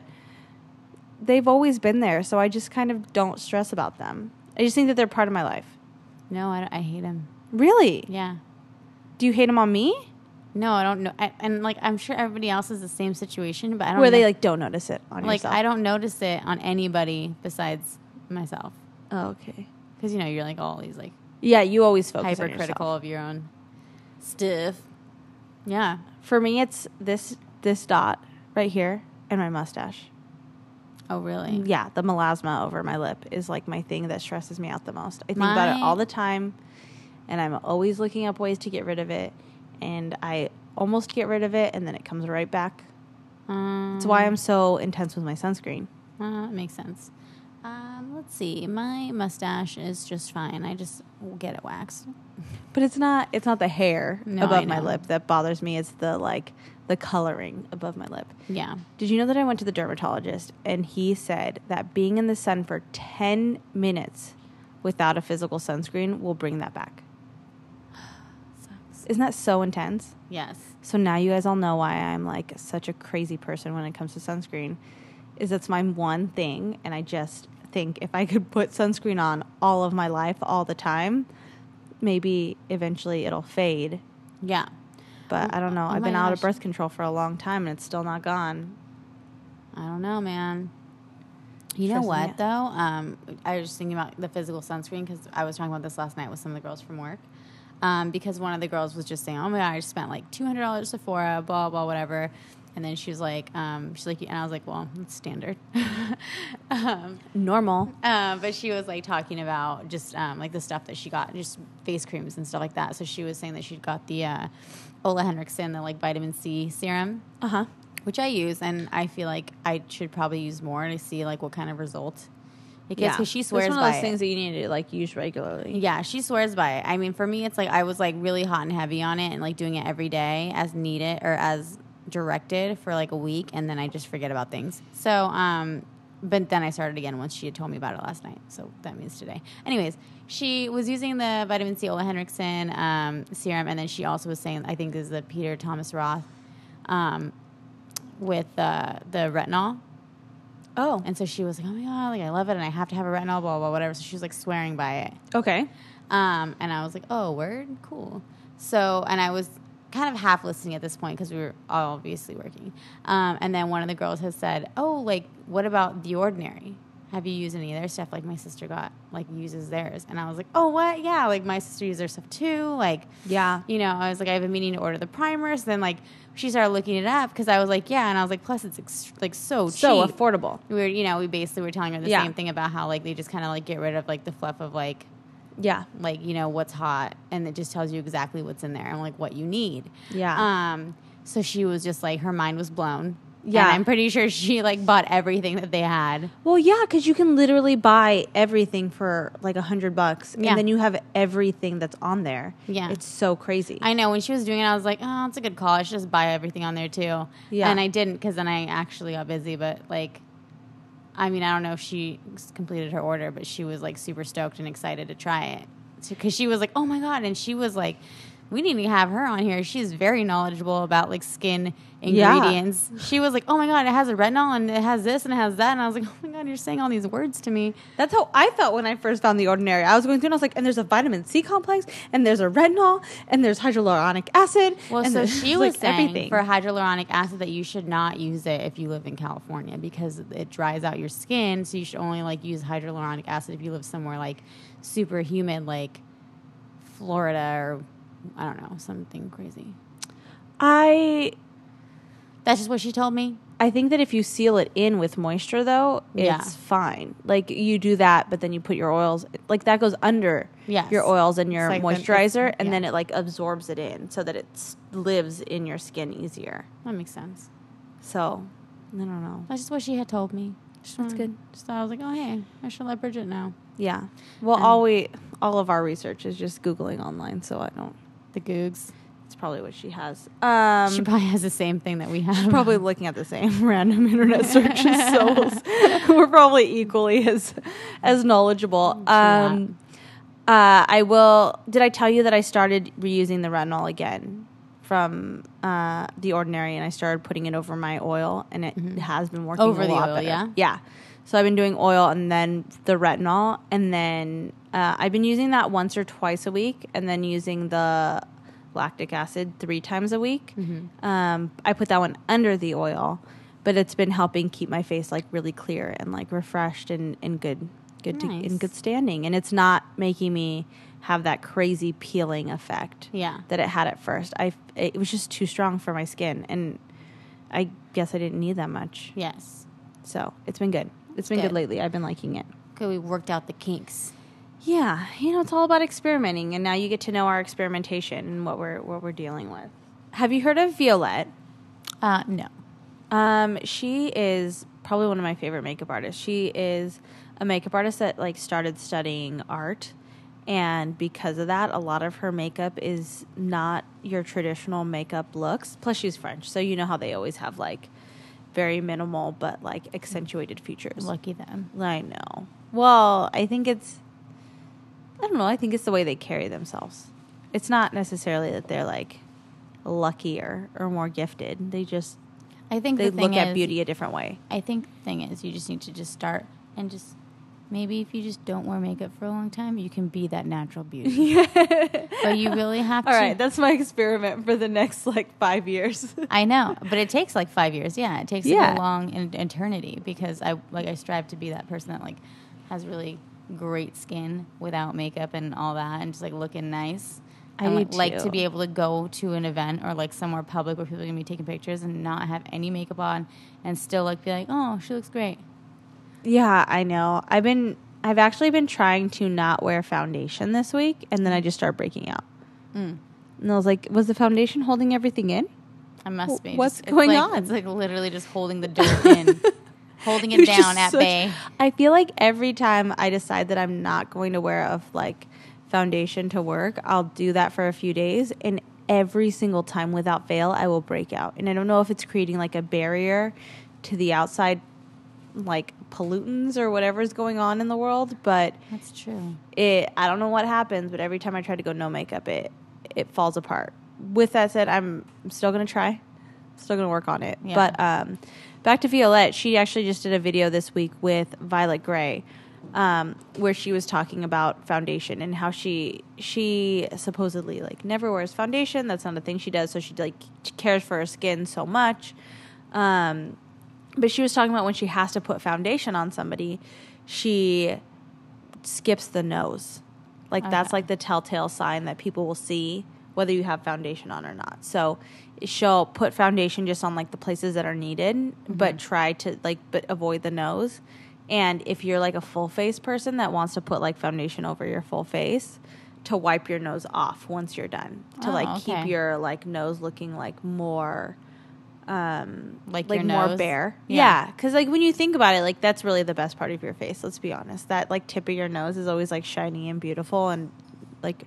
Speaker 1: they've always been there. So I just kind of don't stress about them. I just think that they're part of my life.
Speaker 2: no, I, I hate them.
Speaker 1: Really?
Speaker 2: Yeah.
Speaker 1: Do you hate them on me?
Speaker 2: No, I don't know. I, and like, I'm sure everybody else is the same situation, but I don't.
Speaker 1: Where they like don't notice it on
Speaker 2: like
Speaker 1: yourself?
Speaker 2: I don't notice it on anybody besides myself.
Speaker 1: Oh, okay.
Speaker 2: Because you know you're like always like
Speaker 1: Yeah, you always focus
Speaker 2: hypercritical of your own stuff. Yeah.
Speaker 1: For me, it's this this dot right here and my mustache.
Speaker 2: Oh really?
Speaker 1: Yeah, the melasma over my lip is like my thing that stresses me out the most. I think about it all the time, and I'm always looking up ways to get rid of it. And I almost get rid of it, and then it comes right back.
Speaker 2: Um,
Speaker 1: That's why I'm so intense with my sunscreen.
Speaker 2: Uh, makes sense. Um, let's see. My mustache is just fine. I just get it waxed.
Speaker 1: But it's not. It's not the hair
Speaker 2: No,
Speaker 1: above my lip that bothers me. It's the like the coloring above my lip.
Speaker 2: Yeah.
Speaker 1: Did you know that I went to the dermatologist and he said that being in the sun for 10 minutes without a physical sunscreen will bring that back? Isn't that so intense?
Speaker 2: Yes.
Speaker 1: So now you guys all know why I'm like such a crazy person when it comes to sunscreen. Is that's my one thing and I just think if I could put sunscreen on all of my life all the time, maybe eventually it'll fade.
Speaker 2: Yeah.
Speaker 1: but I don't know.
Speaker 2: Oh
Speaker 1: I've been out of birth control for a long time and it's still not gone.
Speaker 2: I don't know, man. You know what though? Um, I was just thinking about the physical sunscreen because I was talking about this last night with some of the girls from work. Um, because one of the girls was just saying, "Oh my god, I just spent like two hundred dollars Sephora, blah blah whatever," and then she was like, um, "She's like," and I was like, "Well, it's standard." um,
Speaker 1: Normal.
Speaker 2: um, but she was like talking about just um, like the stuff that she got, just face creams and stuff like that. So she was saying that she got the uh, Ole Henriksen, the like vitamin C serum,
Speaker 1: Uh huh.
Speaker 2: which I use, and I feel like I should probably use more to see like what kind of result it gets. Because she swears
Speaker 1: it's one of those
Speaker 2: it.
Speaker 1: things that you need to like use regularly.
Speaker 2: Yeah, she swears by it. I mean, for me, it's like I was like really hot and heavy on it and like doing it every day as needed or as directed for like a week, and then I just forget about things. So, um, but then I started again once she had told me about it last night. So that means today. Anyways, she was using the vitamin C Ole Henriksen um, serum, and then she also was saying, I think this is the Peter Thomas Roth um, with uh, the retinol.
Speaker 1: Oh.
Speaker 2: And so she was like, "Oh my god, like I love it, and I have to have a retinol, blah blah whatever." So she was like swearing by it.
Speaker 1: Okay.
Speaker 2: Um, and I was like, oh, word, cool. So, and I was kind of half listening at this point because we were obviously working. Um, and then one of the girls has said, oh, like, what about The Ordinary? Have you used any of their stuff? Like, my sister got, like, uses theirs. And I was like, oh, what? Yeah, like, my sister uses their stuff too. Like,
Speaker 1: Yeah.
Speaker 2: you know, I was like, I have a meeting to order the primers. Then, like, she started looking it up because I was like, yeah. And I was like, plus, it's ex- like so cheap
Speaker 1: So affordable.
Speaker 2: we were, you know, we basically were telling her the
Speaker 1: Yeah.
Speaker 2: same thing about how like they just kind of like get rid of like the fluff of like
Speaker 1: Yeah.
Speaker 2: like you know what's hot and it just tells you exactly what's in there and like what you need
Speaker 1: Yeah.
Speaker 2: um so she was just like her mind was blown
Speaker 1: Yeah.
Speaker 2: and i'm pretty sure she like bought everything that they had
Speaker 1: Well, yeah, because you can literally buy everything for like a hundred bucks,
Speaker 2: Yeah.
Speaker 1: and then you have everything that's on there.
Speaker 2: Yeah.
Speaker 1: it's so crazy.
Speaker 2: i know when she was doing it i was like oh it's a good call i should just buy everything on there too
Speaker 1: Yeah.
Speaker 2: and i didn't because then i actually got busy but like i mean i don't know if she completed her order but she was like super stoked and excited to try it because she was like oh my god and she was like we need to have her on here. She's very knowledgeable about like skin
Speaker 1: Yeah.
Speaker 2: ingredients. She was like, "Oh my god, it has a retinol and it has this and it has that." And I was like, "Oh my god, you're saying all these words to me."
Speaker 1: That's how I felt when I first found the ordinary. I was going through and I was like, and there's a vitamin C complex, and there's a retinol, and there's hyaluronic acid.
Speaker 2: Well,
Speaker 1: and
Speaker 2: so she was
Speaker 1: like,
Speaker 2: saying
Speaker 1: everything.
Speaker 2: for hyaluronic acid that you should not use it if you live in California because it dries out your skin. So you should only like use hyaluronic acid if you live somewhere like super humid, like Florida or I don't know something crazy.
Speaker 1: I
Speaker 2: That's just what she told me.
Speaker 1: I think that if you seal it in with moisture, though, it's
Speaker 2: Yeah.
Speaker 1: fine. Like you do that, but then you put your oils like that goes under
Speaker 2: Yes.
Speaker 1: your oils and your
Speaker 2: like
Speaker 1: moisturizer,
Speaker 2: it's-
Speaker 1: and
Speaker 2: yeah.
Speaker 1: then it like absorbs it in so that it lives in your skin easier.
Speaker 2: That makes sense.
Speaker 1: So I don't know.
Speaker 2: That's just what she had told me. Just
Speaker 1: That's
Speaker 2: wanted-
Speaker 1: good.
Speaker 2: Just thought I was like, oh hey, I should let Bridget know.
Speaker 1: Yeah. Well,
Speaker 2: And-
Speaker 1: all we all of our research is just googling online, so I don't.
Speaker 2: The Googs.
Speaker 1: It's probably what she has. Um,
Speaker 2: she probably has the same thing that we have.
Speaker 1: probably looking at the same random internet searches, so we're probably equally as as knowledgeable. Um, uh, I will. Did I tell you that I started reusing the retinol again from uh, the ordinary, and I started putting it over my oil, and it has been working
Speaker 2: Mm-hmm. Over
Speaker 1: a
Speaker 2: the oil,
Speaker 1: better.
Speaker 2: yeah?
Speaker 1: yeah. So I've been doing oil and then the retinol, and then uh, I've been using that once or twice a week, and then using the lactic acid three times a week.
Speaker 2: Mm-hmm.
Speaker 1: Um, I put that one under the oil, but it's been helping keep my face like really clear and like refreshed and in good, good to, in good standing, and it's not making me have that crazy peeling effect
Speaker 2: Yeah.
Speaker 1: that it had at first. I it was just too strong for my skin, and I guess I didn't need that much.
Speaker 2: Yes.
Speaker 1: So it's been good. It's been good.
Speaker 2: Good.
Speaker 1: lately. I've been liking it.
Speaker 2: Good. We worked out the kinks.
Speaker 1: Yeah, you know, it's all about experimenting, and now you get to know our experimentation and what we're what we're dealing with. Have you heard of Violette?
Speaker 2: Uh, no.
Speaker 1: Um, she is probably one of my favorite makeup artists. She is a makeup artist that like started studying art, and because of that, a lot of her makeup is not your traditional makeup looks. Plus, she's French, so you know how they always have like very minimal but like accentuated features.
Speaker 2: Lucky them.
Speaker 1: I know. Well, I think it's. I don't know. I think it's the way they carry themselves. It's not necessarily that they're like luckier or more gifted. They just
Speaker 2: I think
Speaker 1: they
Speaker 2: the thing
Speaker 1: look at beauty a different way.
Speaker 2: I think the thing is, you just need to just start and just maybe if you just don't wear makeup for a long time, you can be that natural beauty. but you really have
Speaker 1: All
Speaker 2: to.
Speaker 1: right, that's my experiment for the next like five years.
Speaker 2: I know, but it takes like five years. Yeah, it takes like, a long in- eternity because I like I strive to be that person that like has really great skin without makeup and all that, and just like looking nice.
Speaker 1: I do
Speaker 2: like, to be able to go to an event or like somewhere public where people are gonna be taking pictures and not have any makeup on and still like be like, oh, she looks great.
Speaker 1: yeah, I know. I've been, I've actually been trying to not wear foundation this week, and then I just start breaking out.
Speaker 2: Mm.
Speaker 1: And I was like, was the foundation holding everything in?
Speaker 2: I must be.
Speaker 1: What's
Speaker 2: Just-
Speaker 1: going
Speaker 2: like-
Speaker 1: on?
Speaker 2: It's like literally just holding the dirt in, holding it down at
Speaker 1: such-
Speaker 2: bay.
Speaker 1: I feel like every time I decide that I'm not going to wear a like foundation to work, I'll do that for a few days, and every single time without fail, I will break out. And I don't know if it's creating like a barrier to the outside, like pollutants or whatever's going on in the world, but
Speaker 2: That's true.
Speaker 1: it I don't know what happens, but every time I try to go no makeup, it it falls apart. With that said, I'm still gonna try, still gonna work on it.
Speaker 2: Yeah.
Speaker 1: But um, back to Violette, she actually just did a video this week with Violet Grey, um, where she was talking about foundation and how she she supposedly like never wears foundation. That's not a thing she does. So she like cares for her skin so much. Um, but she was talking about when she has to put foundation on somebody, she skips the nose. Like that's like the telltale sign that people will see whether you have foundation on or not. So she'll put foundation just on like the places that are needed, but try to like but avoid the nose. And if you're like a full face person that wants to put like foundation over your full face, to wipe your nose off once you're done. To
Speaker 2: Oh,
Speaker 1: like
Speaker 2: okay.
Speaker 1: keep your like nose looking like more um
Speaker 2: Like
Speaker 1: like more
Speaker 2: nose?
Speaker 1: bare.
Speaker 2: Yeah.
Speaker 1: Yeah, because like when you think about it, like that's really the best part of your face. Let's be honest. That like tip of your nose is always like shiny and beautiful, and like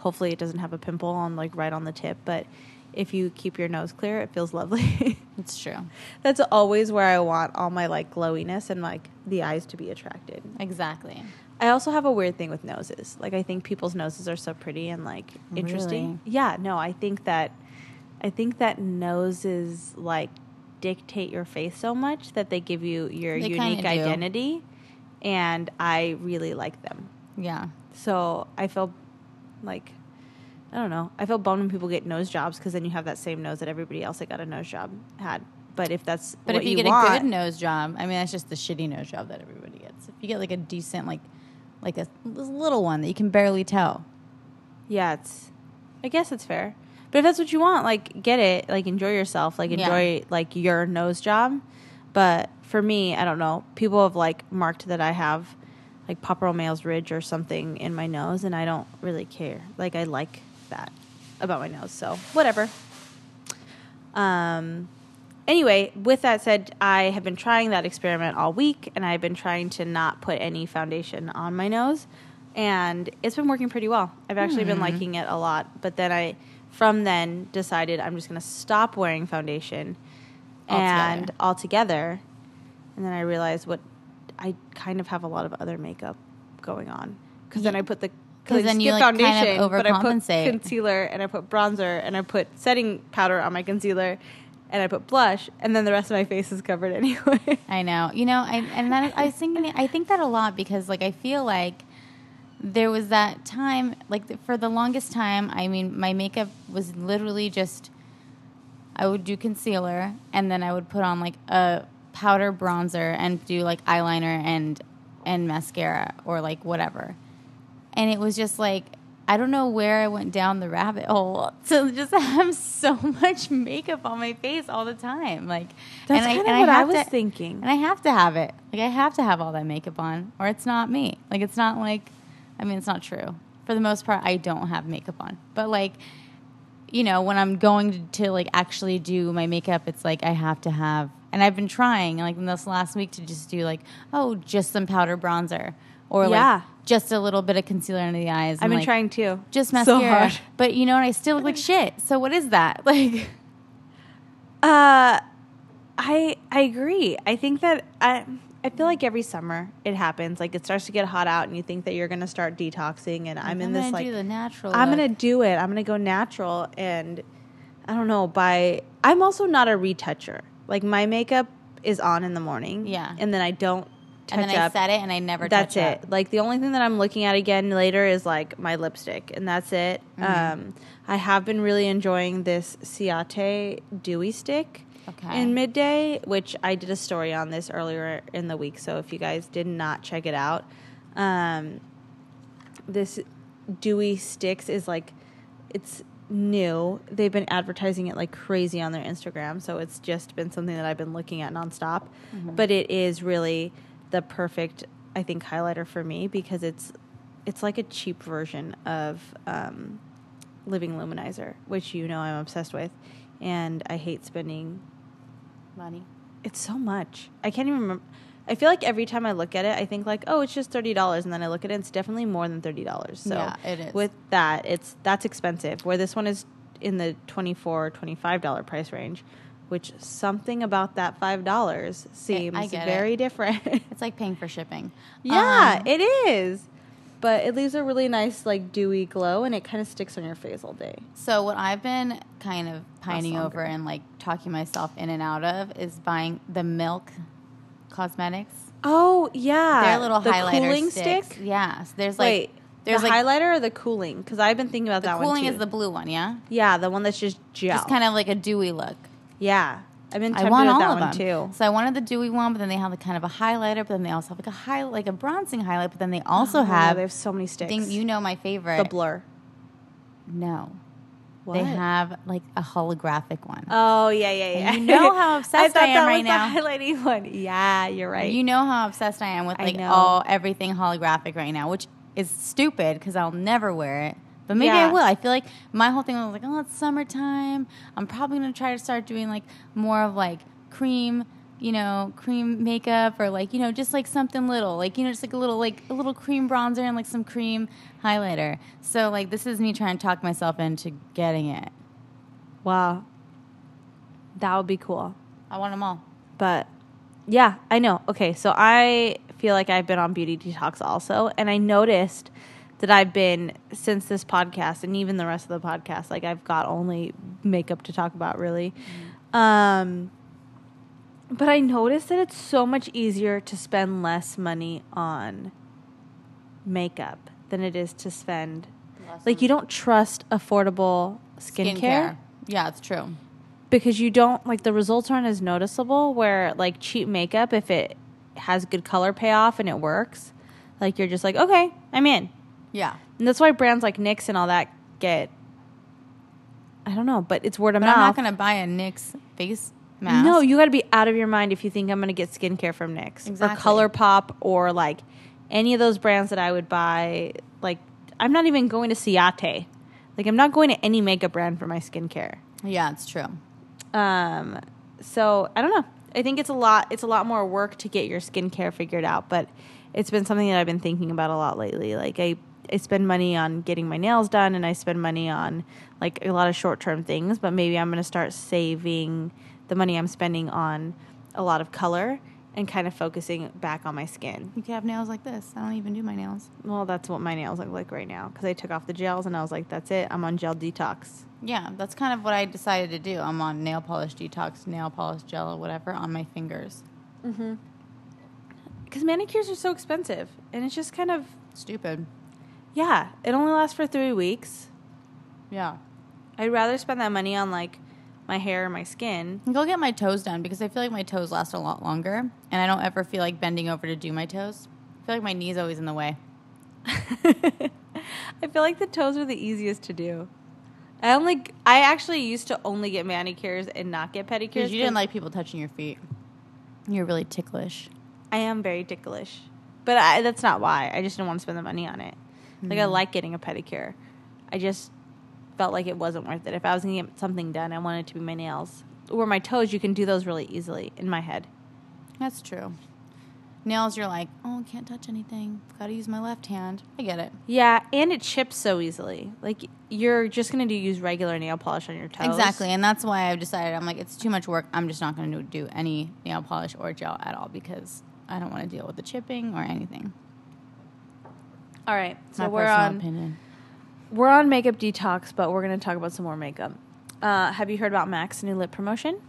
Speaker 1: hopefully it doesn't have a pimple on like right on the tip. But if you keep your nose clear, it feels lovely.
Speaker 2: It's true.
Speaker 1: that's always where I want all my like glowiness and like the eyes to be attracted.
Speaker 2: Exactly.
Speaker 1: I also have a weird thing with noses. Like I think people's noses are so pretty and like interesting. Yeah, no, I think that I think that noses like dictate your face so much that they give you your
Speaker 2: They
Speaker 1: unique
Speaker 2: do.
Speaker 1: identity and I really like them.
Speaker 2: Yeah.
Speaker 1: So I feel like I don't know. I feel bummed when people get nose jobs because then you have that same nose that everybody else that got a nose job had. But if that's
Speaker 2: But
Speaker 1: what
Speaker 2: if you,
Speaker 1: you
Speaker 2: get
Speaker 1: want,
Speaker 2: a good nose job, I mean, that's just the shitty nose job that everybody gets. If you get like a decent, like, like a little one that you can barely tell.
Speaker 1: Yeah, it's. I guess it's fair. But if that's what you want, like, get it. Like, enjoy yourself. Like,
Speaker 2: Yeah.
Speaker 1: enjoy like your nose job. But for me, I don't know. People have like marked that I have like Papa Romeo's ridge or something in my nose, and I don't really care. Like, I like that about my nose. So whatever. Um. Anyway, with that said, I have been trying that experiment all week, and I've been trying to not put any foundation on my nose, and it's been working pretty well. I've actually been liking it a lot. But then I, from then, decided I'm just going to stop wearing foundation, and altogether, and then I realized what I kind of have a lot of other makeup going on because then I put the
Speaker 2: 'Cause
Speaker 1: I
Speaker 2: then you, like, kind of
Speaker 1: foundation, but I put concealer and I put bronzer and I put setting powder on my concealer and I put blush and then the rest of my face is covered anyway.
Speaker 2: I know. You know, I, and that, I was thinking, I think that a lot because, like, I feel like there was that time, like, for the longest time, I mean, my makeup was literally just, I would do concealer and then I would put on, like, a powder bronzer and do, like, eyeliner and, and mascara or, like, whatever. And it was just like, I don't know where I went down the rabbit hole to just have so much makeup on my face all the time. Like,
Speaker 1: That's kind of what I
Speaker 2: have
Speaker 1: was
Speaker 2: to-
Speaker 1: thinking.
Speaker 2: and I have to have it. Like I have to have all that makeup on, or it's not me. Like it's not like, I mean, it's not true. For the most part, I don't have makeup on. But like, you know, when I'm going to, to like actually do my makeup, it's like I have to have. And I've been trying, like in this last week, to just do like, oh, just some powder bronzer, or
Speaker 1: Yeah.
Speaker 2: like just a little bit of concealer under the eyes.
Speaker 1: I've
Speaker 2: and,
Speaker 1: been
Speaker 2: like,
Speaker 1: trying too.
Speaker 2: just
Speaker 1: So
Speaker 2: mascara.
Speaker 1: hard.
Speaker 2: But you know, and I still look like shit. So what is that? Like,
Speaker 1: Uh, I I agree. I think that I I feel like every summer it happens. Like it starts to get hot out, and you think that you're gonna start detoxing. And I'm in
Speaker 2: gonna
Speaker 1: this like
Speaker 2: do the natural.
Speaker 1: I'm gonna do it. I'm gonna go natural, and I don't know. By I'm also not a retoucher. Like my makeup is on in the morning,
Speaker 2: Yeah.
Speaker 1: and then I don't touch
Speaker 2: and then I
Speaker 1: touch-up.
Speaker 2: set it and I never
Speaker 1: that's
Speaker 2: touch
Speaker 1: it.
Speaker 2: up.
Speaker 1: Like the only thing that I'm looking at again later is like my lipstick, and that's it.
Speaker 2: Mm-hmm.
Speaker 1: Um, I have been really enjoying this Ciate Dewy Stick
Speaker 2: Okay.
Speaker 1: in midday, which I did a story on this earlier in the week. So if you guys did not check it out, um, this Dewy Sticks is like it's new. They've been advertising it like crazy on their Instagram, so it's just been something that I've been looking at nonstop. But it is really the perfect, I think, highlighter for me because it's it's like a cheap version of um, Living Luminizer, which you know I'm obsessed with, and I hate spending.
Speaker 2: Money.
Speaker 1: It's so much. I can't even remember. I feel like every time I look at it, I think like, oh, it's just thirty dollars, and then I look at it, it's definitely more than thirty dollars. So
Speaker 2: Yeah, it is.
Speaker 1: With that, it's that's expensive. Where this one is in the 24 25 dollar price range, which something about that five dollars seems
Speaker 2: get
Speaker 1: very
Speaker 2: it.
Speaker 1: different.
Speaker 2: It's like paying for shipping.
Speaker 1: yeah,
Speaker 2: Um,
Speaker 1: it is. But it leaves a really nice like dewy glow, and it kind of sticks on your face all day.
Speaker 2: So what I've been kind of pining over and like talking myself in and out of is buying the Milk Cosmetics.
Speaker 1: Oh yeah,
Speaker 2: Their little
Speaker 1: the
Speaker 2: highlighter
Speaker 1: cooling
Speaker 2: sticks.
Speaker 1: stick.
Speaker 2: Yeah. So there's like
Speaker 1: Wait,
Speaker 2: there's
Speaker 1: the
Speaker 2: like
Speaker 1: highlighter or the cooling? Because I've been thinking about that
Speaker 2: cooling
Speaker 1: one. The cooling
Speaker 2: is the blue one, yeah.
Speaker 1: yeah, the one that's just gel.
Speaker 2: Just kind of like a dewy look.
Speaker 1: yeah, I've been
Speaker 2: I want all
Speaker 1: that
Speaker 2: of
Speaker 1: one
Speaker 2: them.
Speaker 1: too.
Speaker 2: So I wanted the dewy one, but then they have like kind of a highlighter, but then they also have like a high like a bronzing highlight, but then they also
Speaker 1: Oh,
Speaker 2: have
Speaker 1: they have so many sticks.
Speaker 2: thing you know my favorite.
Speaker 1: the blur.
Speaker 2: no.
Speaker 1: What?
Speaker 2: They have like a holographic one.
Speaker 1: Oh yeah, yeah, yeah.
Speaker 2: And you know how obsessed
Speaker 1: I,
Speaker 2: I am right now.
Speaker 1: The highlighting one. Yeah, you're right.
Speaker 2: You know how obsessed I am with like all everything holographic right now, which is stupid because I'll never wear it. But maybe
Speaker 1: Yeah.
Speaker 2: I will. I feel like my whole thing was like, oh, it's summertime. I'm probably gonna try to start doing like more of like cream, you know, cream makeup or like you know just like something little, like you know, just like a little like a little cream bronzer and like some cream highlighter. So like this is me trying to talk myself into getting it.
Speaker 1: wow, that would be cool.
Speaker 2: I want them all.
Speaker 1: But yeah, I know. Okay, so I feel like I've been on beauty detox also, and I noticed that I've been since this podcast and even the rest of the podcast, like I've got only makeup to talk about really. Um but I noticed that it's so much easier to spend less money on makeup than it is to spend like you don't trust affordable skincare
Speaker 2: Yeah, it's true.
Speaker 1: because you don't like the results aren't as noticeable where like cheap makeup if it has good color payoff and it works like you're just like okay i'm in
Speaker 2: Yeah.
Speaker 1: and that's why brands like nyx and all that get i don't know but it's word of
Speaker 2: But
Speaker 1: mouth
Speaker 2: I'm not gonna buy a NYX face mask.
Speaker 1: no you got to be out of your mind if you think i'm going to get skincare from nyx or
Speaker 2: Exactly.
Speaker 1: colourpop or like any of those brands that i would buy like i'm not even going to ciate like i'm not going to any makeup brand for my skincare
Speaker 2: Yeah, it's true.
Speaker 1: Um, so I don't know. I think it's a lot. It's a lot more work to get your skincare figured out, but it's been something that I've been thinking about a lot lately. Like I, I spend money on getting my nails done, and I spend money on like a lot of short term things. But maybe I'm going to start saving the money I'm spending on a lot of color and kind of focusing back on my skin.
Speaker 2: You could have nails like this. I don't even do my nails.
Speaker 1: Well, that's what my nails look like right now because I took off the gels and I was like, that's it. I'm on gel detox.
Speaker 2: Yeah, that's kind of what I decided to do. I'm on nail polish detox, nail polish gel, or whatever on my fingers. Mhm.
Speaker 1: Because manicures are so expensive, and it's just kind of
Speaker 2: Stupid.
Speaker 1: Yeah, it only lasts for three weeks.
Speaker 2: Yeah.
Speaker 1: I'd rather spend that money on like my hair or my skin.
Speaker 2: Go get my toes done because I feel like my toes last a lot longer, and I don't ever feel like bending over to do my toes. I feel like my knee's always in the way.
Speaker 1: I feel like the toes are the easiest to do. I only, I actually used to only get manicures and not get pedicures.
Speaker 2: Because you didn't like people touching your feet. You're really ticklish.
Speaker 1: I am very ticklish, but I, that's not why. I just didn't want to spend the money on it. Like I hmm. like getting a pedicure. I just felt like it wasn't worth it. If I was gonna get something done, I wanted it to be my nails or my toes. You can do those really easily in my head.
Speaker 2: That's true. Nails, you're like, oh, can't touch anything. Got to use my left hand. I get it.
Speaker 1: Yeah, and it chips so easily. Like you're just gonna do use regular nail polish on your toes.
Speaker 2: Exactly, and that's why I've decided I'm like it's too much work. I'm just not going to do any nail polish or gel at all because I don't want to deal with the chipping or anything.
Speaker 1: All right, so
Speaker 2: My
Speaker 1: we're on
Speaker 2: opinion.
Speaker 1: We're on makeup detox, but we're gonna talk about some more makeup. Uh, have you heard about Mac's new lip promotion?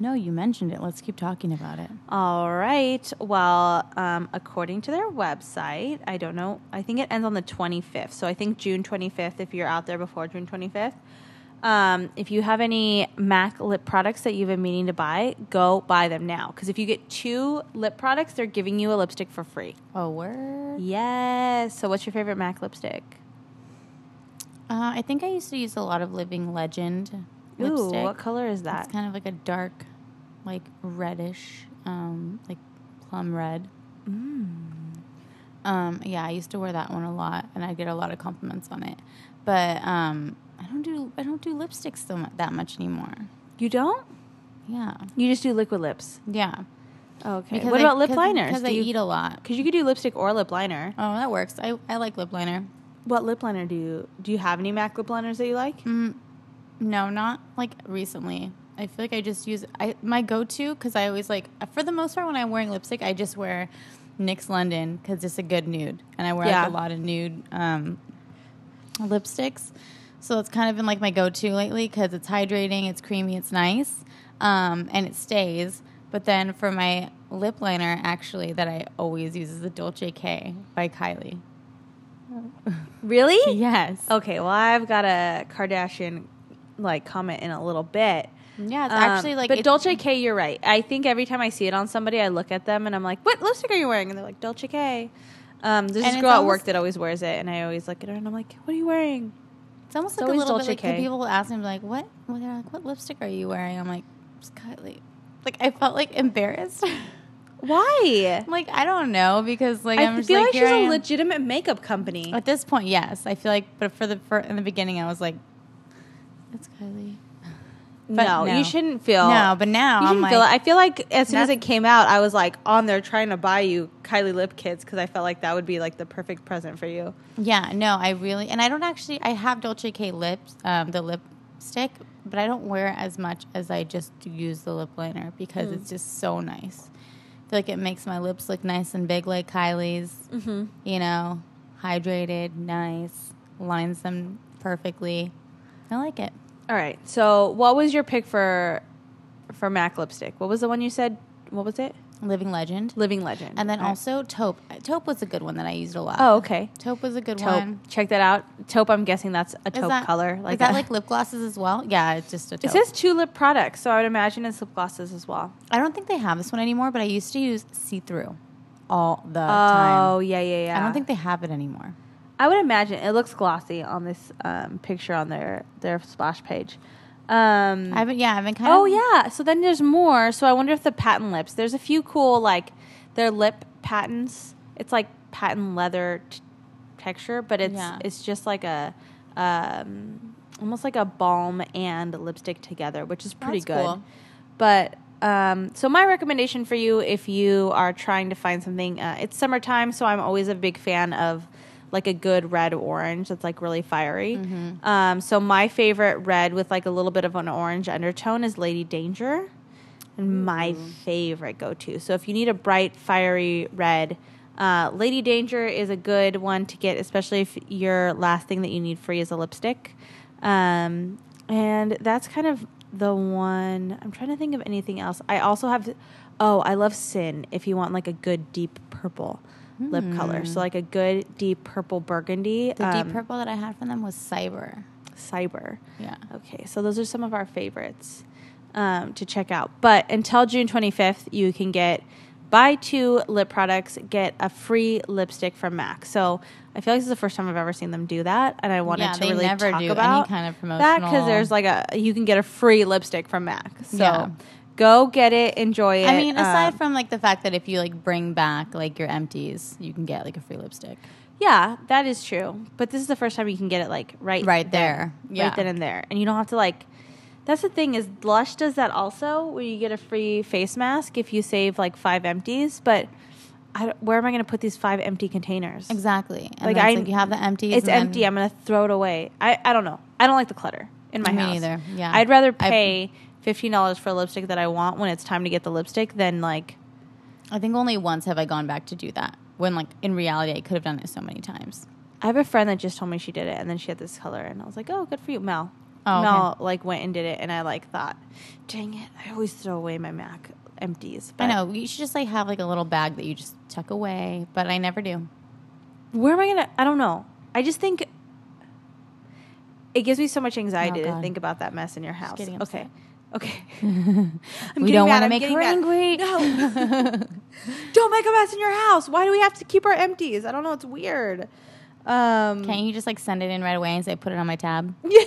Speaker 2: No, you mentioned it. Let's keep talking about it.
Speaker 1: All right. Well, um, according to their website, I don't know. I think it ends on the 25th. So I think June 25th, if you're out there before June 25th. Um, if you have any MAC lip products that you've been meaning to buy, go buy them now. Because if you get two lip products, they're giving you a lipstick for free.
Speaker 2: Oh, word.
Speaker 1: Yes. So what's your favorite MAC lipstick?
Speaker 2: Uh, I think I used to use a lot of Living Legend
Speaker 1: Ooh,
Speaker 2: lipstick.
Speaker 1: what color is that?
Speaker 2: It's kind of like a dark, like reddish, um, like plum red.
Speaker 1: Mm.
Speaker 2: Um, yeah, I used to wear that one a lot, and I get a lot of compliments on it. But um, I don't do I don't do lipsticks so mu- that much anymore.
Speaker 1: You don't?
Speaker 2: Yeah,
Speaker 1: You just do liquid lips.
Speaker 2: yeah.
Speaker 1: Okay.
Speaker 2: Because
Speaker 1: what
Speaker 2: I-
Speaker 1: about lip liners?
Speaker 2: Because I
Speaker 1: you-
Speaker 2: eat a lot.
Speaker 1: Because you could do lipstick or lip liner.
Speaker 2: Oh, that works. I, I like lip liner.
Speaker 1: What lip liner do you do? You have any MAC lip liners that you like?
Speaker 2: Mm, no, not like recently. I feel like I just use I my go to because I always like for the most part when I'm wearing lipstick I just wear NYX London because it's a good nude and I wear
Speaker 1: Yeah.
Speaker 2: like a lot of nude um, lipsticks. So it's kind of been like my go to lately because it's hydrating, it's creamy, it's nice, um, and it stays. But then for my lip liner, actually, that I always use is the Dolce K by Kylie.
Speaker 1: Really?
Speaker 2: Yes.
Speaker 1: Okay. Well, I've got a Kardashian like comment in a little bit.
Speaker 2: Yeah, it's
Speaker 1: Um,
Speaker 2: actually like
Speaker 1: but
Speaker 2: it-
Speaker 1: Dolce K, you're right. I think every time I see it on somebody, I look at them and I'm like, "What lipstick are you wearing?" And they're like, "Dolce K." Um, there's this
Speaker 2: it's
Speaker 1: girl at work
Speaker 2: almost-
Speaker 1: that always wears it, and I always look at her and I'm like, "What are you wearing?"
Speaker 2: It's almost
Speaker 1: It's
Speaker 2: like a
Speaker 1: always
Speaker 2: little
Speaker 1: Dolce
Speaker 2: bit like
Speaker 1: K.
Speaker 2: people will ask me like, "What?" Well, they're like, "What lipstick are you wearing?" I'm like, "It's Kylie." Like I felt like embarrassed.
Speaker 1: Why?
Speaker 2: like I don't know because like
Speaker 1: I
Speaker 2: just
Speaker 1: feel
Speaker 2: like,
Speaker 1: like, she's a legitimate makeup company.
Speaker 2: At this point, yes, I feel like, but for the for, in the beginning, I was like, "It's Kylie." But
Speaker 1: no,
Speaker 2: no.
Speaker 1: you shouldn't feel.
Speaker 2: No, but now
Speaker 1: you
Speaker 2: I'm
Speaker 1: shouldn't
Speaker 2: like,
Speaker 1: feel. I feel like as soon as it came out, I was like on there trying to buy you Kylie lip kits because I felt like that would be like the perfect present for you.
Speaker 2: yeah, no, I really, and I don't actually, I have Dolce K lips, um, the lipstick, but I don't wear it as much as I just use the lip liner because
Speaker 1: Mm.
Speaker 2: it's just so nice. Feel like it makes my lips look nice and big like Kylie's.
Speaker 1: Mm-hmm.
Speaker 2: you know, hydrated, nice, lines them perfectly. I like it.
Speaker 1: All right. So, what was your pick for for Mac lipstick? What was the one you said? What was it?
Speaker 2: Living Legend.
Speaker 1: Living Legend.
Speaker 2: And then
Speaker 1: right.
Speaker 2: also Taupe. Taupe was a good one that I used a lot.
Speaker 1: Oh, okay.
Speaker 2: Taupe was a good
Speaker 1: Taupe.
Speaker 2: one.
Speaker 1: Check that out. Taupe. I'm guessing that's a
Speaker 2: Is
Speaker 1: taupe
Speaker 2: that-
Speaker 1: color.
Speaker 2: Like is that
Speaker 1: a-
Speaker 2: like lip glosses as well? Yeah, it's just a taupe.
Speaker 1: It says two lip products, so I would imagine it's lip glosses as well.
Speaker 2: I don't think they have this one anymore, but I used to use see through all the
Speaker 1: Oh
Speaker 2: time.
Speaker 1: yeah, yeah, yeah.
Speaker 2: I don't think they have it anymore.
Speaker 1: I would imagine it looks glossy on this um, picture on their their splash page. Um,
Speaker 2: I haven't. Yeah, I've been kind
Speaker 1: oh
Speaker 2: of.
Speaker 1: yeah. So then there's more. So I wonder if the patent lips. There's a few cool like their lip patents. It's like patent leather t- texture, but it's
Speaker 2: Yeah.
Speaker 1: it's just like a um, almost like a balm and lipstick together, which is pretty
Speaker 2: That's
Speaker 1: good.
Speaker 2: cool.
Speaker 1: But um, so my recommendation for you, if you are trying to find something, uh, it's summertime, so I'm always a big fan of like a good red orange that's like really fiery.
Speaker 2: Mm-hmm.
Speaker 1: Um, so my favorite red with like a little bit of an orange undertone is Lady Danger, and my favorite go to. So if you need a bright, fiery red. Uh, Lady Danger is a good one to get, especially if your last thing that you need free is a lipstick. Um, and that's kind of the one. I'm trying to think of anything else. I also have, oh, I love Sin if you want like a good deep purple lip color. So like a good deep purple burgundy.
Speaker 2: The deep
Speaker 1: um,
Speaker 2: purple that I had from them was Cyber.
Speaker 1: Cyber.
Speaker 2: Yeah.
Speaker 1: Okay, so those are some of our favorites um, to check out. But until June 25th, you can get buy two lip products, get a free lipstick from MAC. So I feel like this is the first time I've ever seen them do that, and I wanted
Speaker 2: Yeah,
Speaker 1: to really talk
Speaker 2: do any kind of
Speaker 1: that because there's like a you can get a free lipstick from MAC. So
Speaker 2: Yeah.
Speaker 1: Go get it, enjoy it.
Speaker 2: I mean, aside
Speaker 1: Um,
Speaker 2: from like the fact that if you like bring back like your empties, you can get like a free lipstick.
Speaker 1: Yeah, that is true. But this is the first time you can get it like right
Speaker 2: Right
Speaker 1: then,
Speaker 2: there. Yeah.
Speaker 1: right then and there, and you don't have to like. That's the thing is Lush does that also, where you get a free face mask if you save like five empties. But I where am I going to put these five empty containers?
Speaker 2: Exactly. And
Speaker 1: Like, I-
Speaker 2: I, like you have the empty.
Speaker 1: It's empty. I'm going to throw it away. I I don't know. I don't like the clutter in my
Speaker 2: Me
Speaker 1: house.
Speaker 2: neither. Yeah.
Speaker 1: I'd rather
Speaker 2: I-
Speaker 1: pay fifteen dollars for a lipstick that I want when it's time to get the lipstick then like
Speaker 2: I think only once have I gone back to do that. When like in reality, I could have done it so many times.
Speaker 1: I have a friend that just told me she did it, and then she had this color, and I was like, "Oh, good for you, Mel."
Speaker 2: Oh, okay.
Speaker 1: Mel like went and did it, and I like thought, dang it, I always throw away my Mac empties.
Speaker 2: I know you should just like have like a little bag that you just tuck away, but I never do.
Speaker 1: Where am I gonna? I don't know. I just think it gives me so much anxiety
Speaker 2: Oh,
Speaker 1: to think about that mess in your house. Okay. Okay. I'm
Speaker 2: we don't want to make her
Speaker 1: mad.
Speaker 2: angry.
Speaker 1: No, don't make a mess in your house. Why do we have to keep our empties? I don't know. It's weird. Um,
Speaker 2: Can't you just like send it in right away and say put it on my tab?
Speaker 1: Yeah.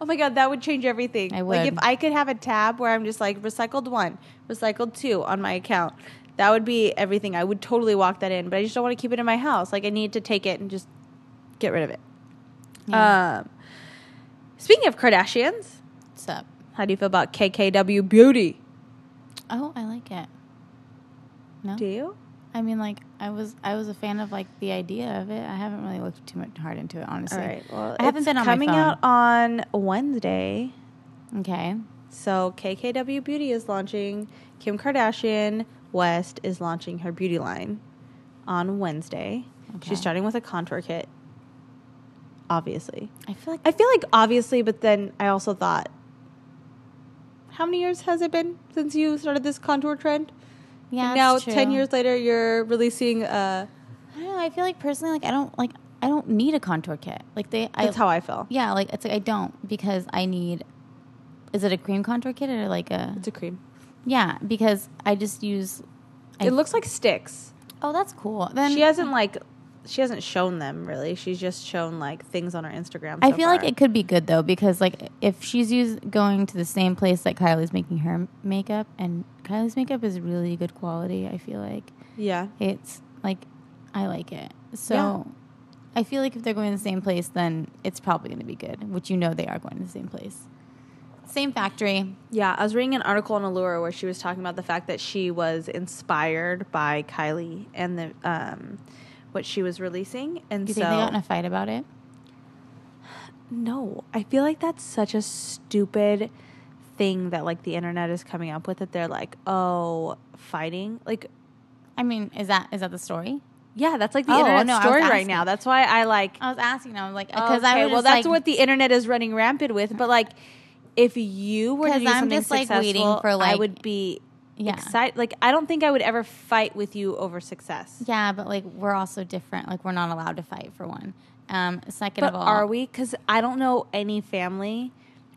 Speaker 1: Oh my god, that would change everything.
Speaker 2: I
Speaker 1: Like if. I could have a tab where I'm just like recycled one, recycled two on my account, that would be everything. I would totally walk that in, but I just don't want to keep it in my house. Like I need to take it and just get rid of it.
Speaker 2: Yeah.
Speaker 1: Um, speaking of Kardashians? How do you feel about KKW Beauty?
Speaker 2: Oh, I like it. No,
Speaker 1: Do you?
Speaker 2: I mean like I was I was a fan of like the idea of it. I haven't really looked too much hard into it, honestly.
Speaker 1: All right. Well,
Speaker 2: I haven't been on
Speaker 1: coming out on Wednesday.
Speaker 2: Okay.
Speaker 1: So KKW Beauty is launching. Kim Kardashian West is launching her beauty line on Wednesday.
Speaker 2: Okay.
Speaker 1: She's starting with a contour kit. Obviously,
Speaker 2: I feel like
Speaker 1: I feel like obviously, but then I also thought, how many years has it been since you started this contour trend?
Speaker 2: yeah.
Speaker 1: And now
Speaker 2: it's
Speaker 1: ten years later, you're releasing. Uh,
Speaker 2: I don't know. I feel like personally, like I don't like I don't need a contour kit. Like they, I,
Speaker 1: that's how I feel.
Speaker 2: yeah, like it's like I don't because I need. Is it a cream contour kit or like a?
Speaker 1: It's a cream.
Speaker 2: Yeah, because I just use. I,
Speaker 1: it looks like sticks.
Speaker 2: Oh, that's cool. Then
Speaker 1: she hasn't like, she hasn't shown them really. She's just shown like things on her Instagram.
Speaker 2: I
Speaker 1: so
Speaker 2: feel like it could be good though because like if she's use, going to the same place that Kylie's making her makeup and Kylie's makeup is really good quality. I feel like
Speaker 1: Yeah.
Speaker 2: it's like I like it. So
Speaker 1: Yeah.
Speaker 2: I feel like if they're going to the same place, then it's probably going to be good. Which you know they are going to the same place, same factory.
Speaker 1: Yeah, I was reading an article on Allure where she was talking about the fact that she was inspired by Kylie and the um, what she was releasing, and
Speaker 2: you
Speaker 1: so
Speaker 2: think they got in a fight about it?
Speaker 1: no, I feel like that's such a stupid thing that like the internet is coming up with that they're like, oh, fighting, like
Speaker 2: I mean, is that is that the story?
Speaker 1: yeah, that's like the
Speaker 2: Oh, oh
Speaker 1: internet
Speaker 2: no,
Speaker 1: story right now. That's why I like
Speaker 2: I was asking. I was like, because
Speaker 1: okay,
Speaker 2: I
Speaker 1: well, that's
Speaker 2: like,
Speaker 1: what the internet is running rampant with. But like, if you were to do
Speaker 2: I'm
Speaker 1: something
Speaker 2: just, like,
Speaker 1: successful,
Speaker 2: waiting for, like, I
Speaker 1: would be
Speaker 2: Yeah.
Speaker 1: excited. Like, I don't think I would ever fight with you over success.
Speaker 2: Yeah, but like we're also different. Like we're not allowed to fight for one. Um, second
Speaker 1: But
Speaker 2: of all,
Speaker 1: are we? Because I don't know any family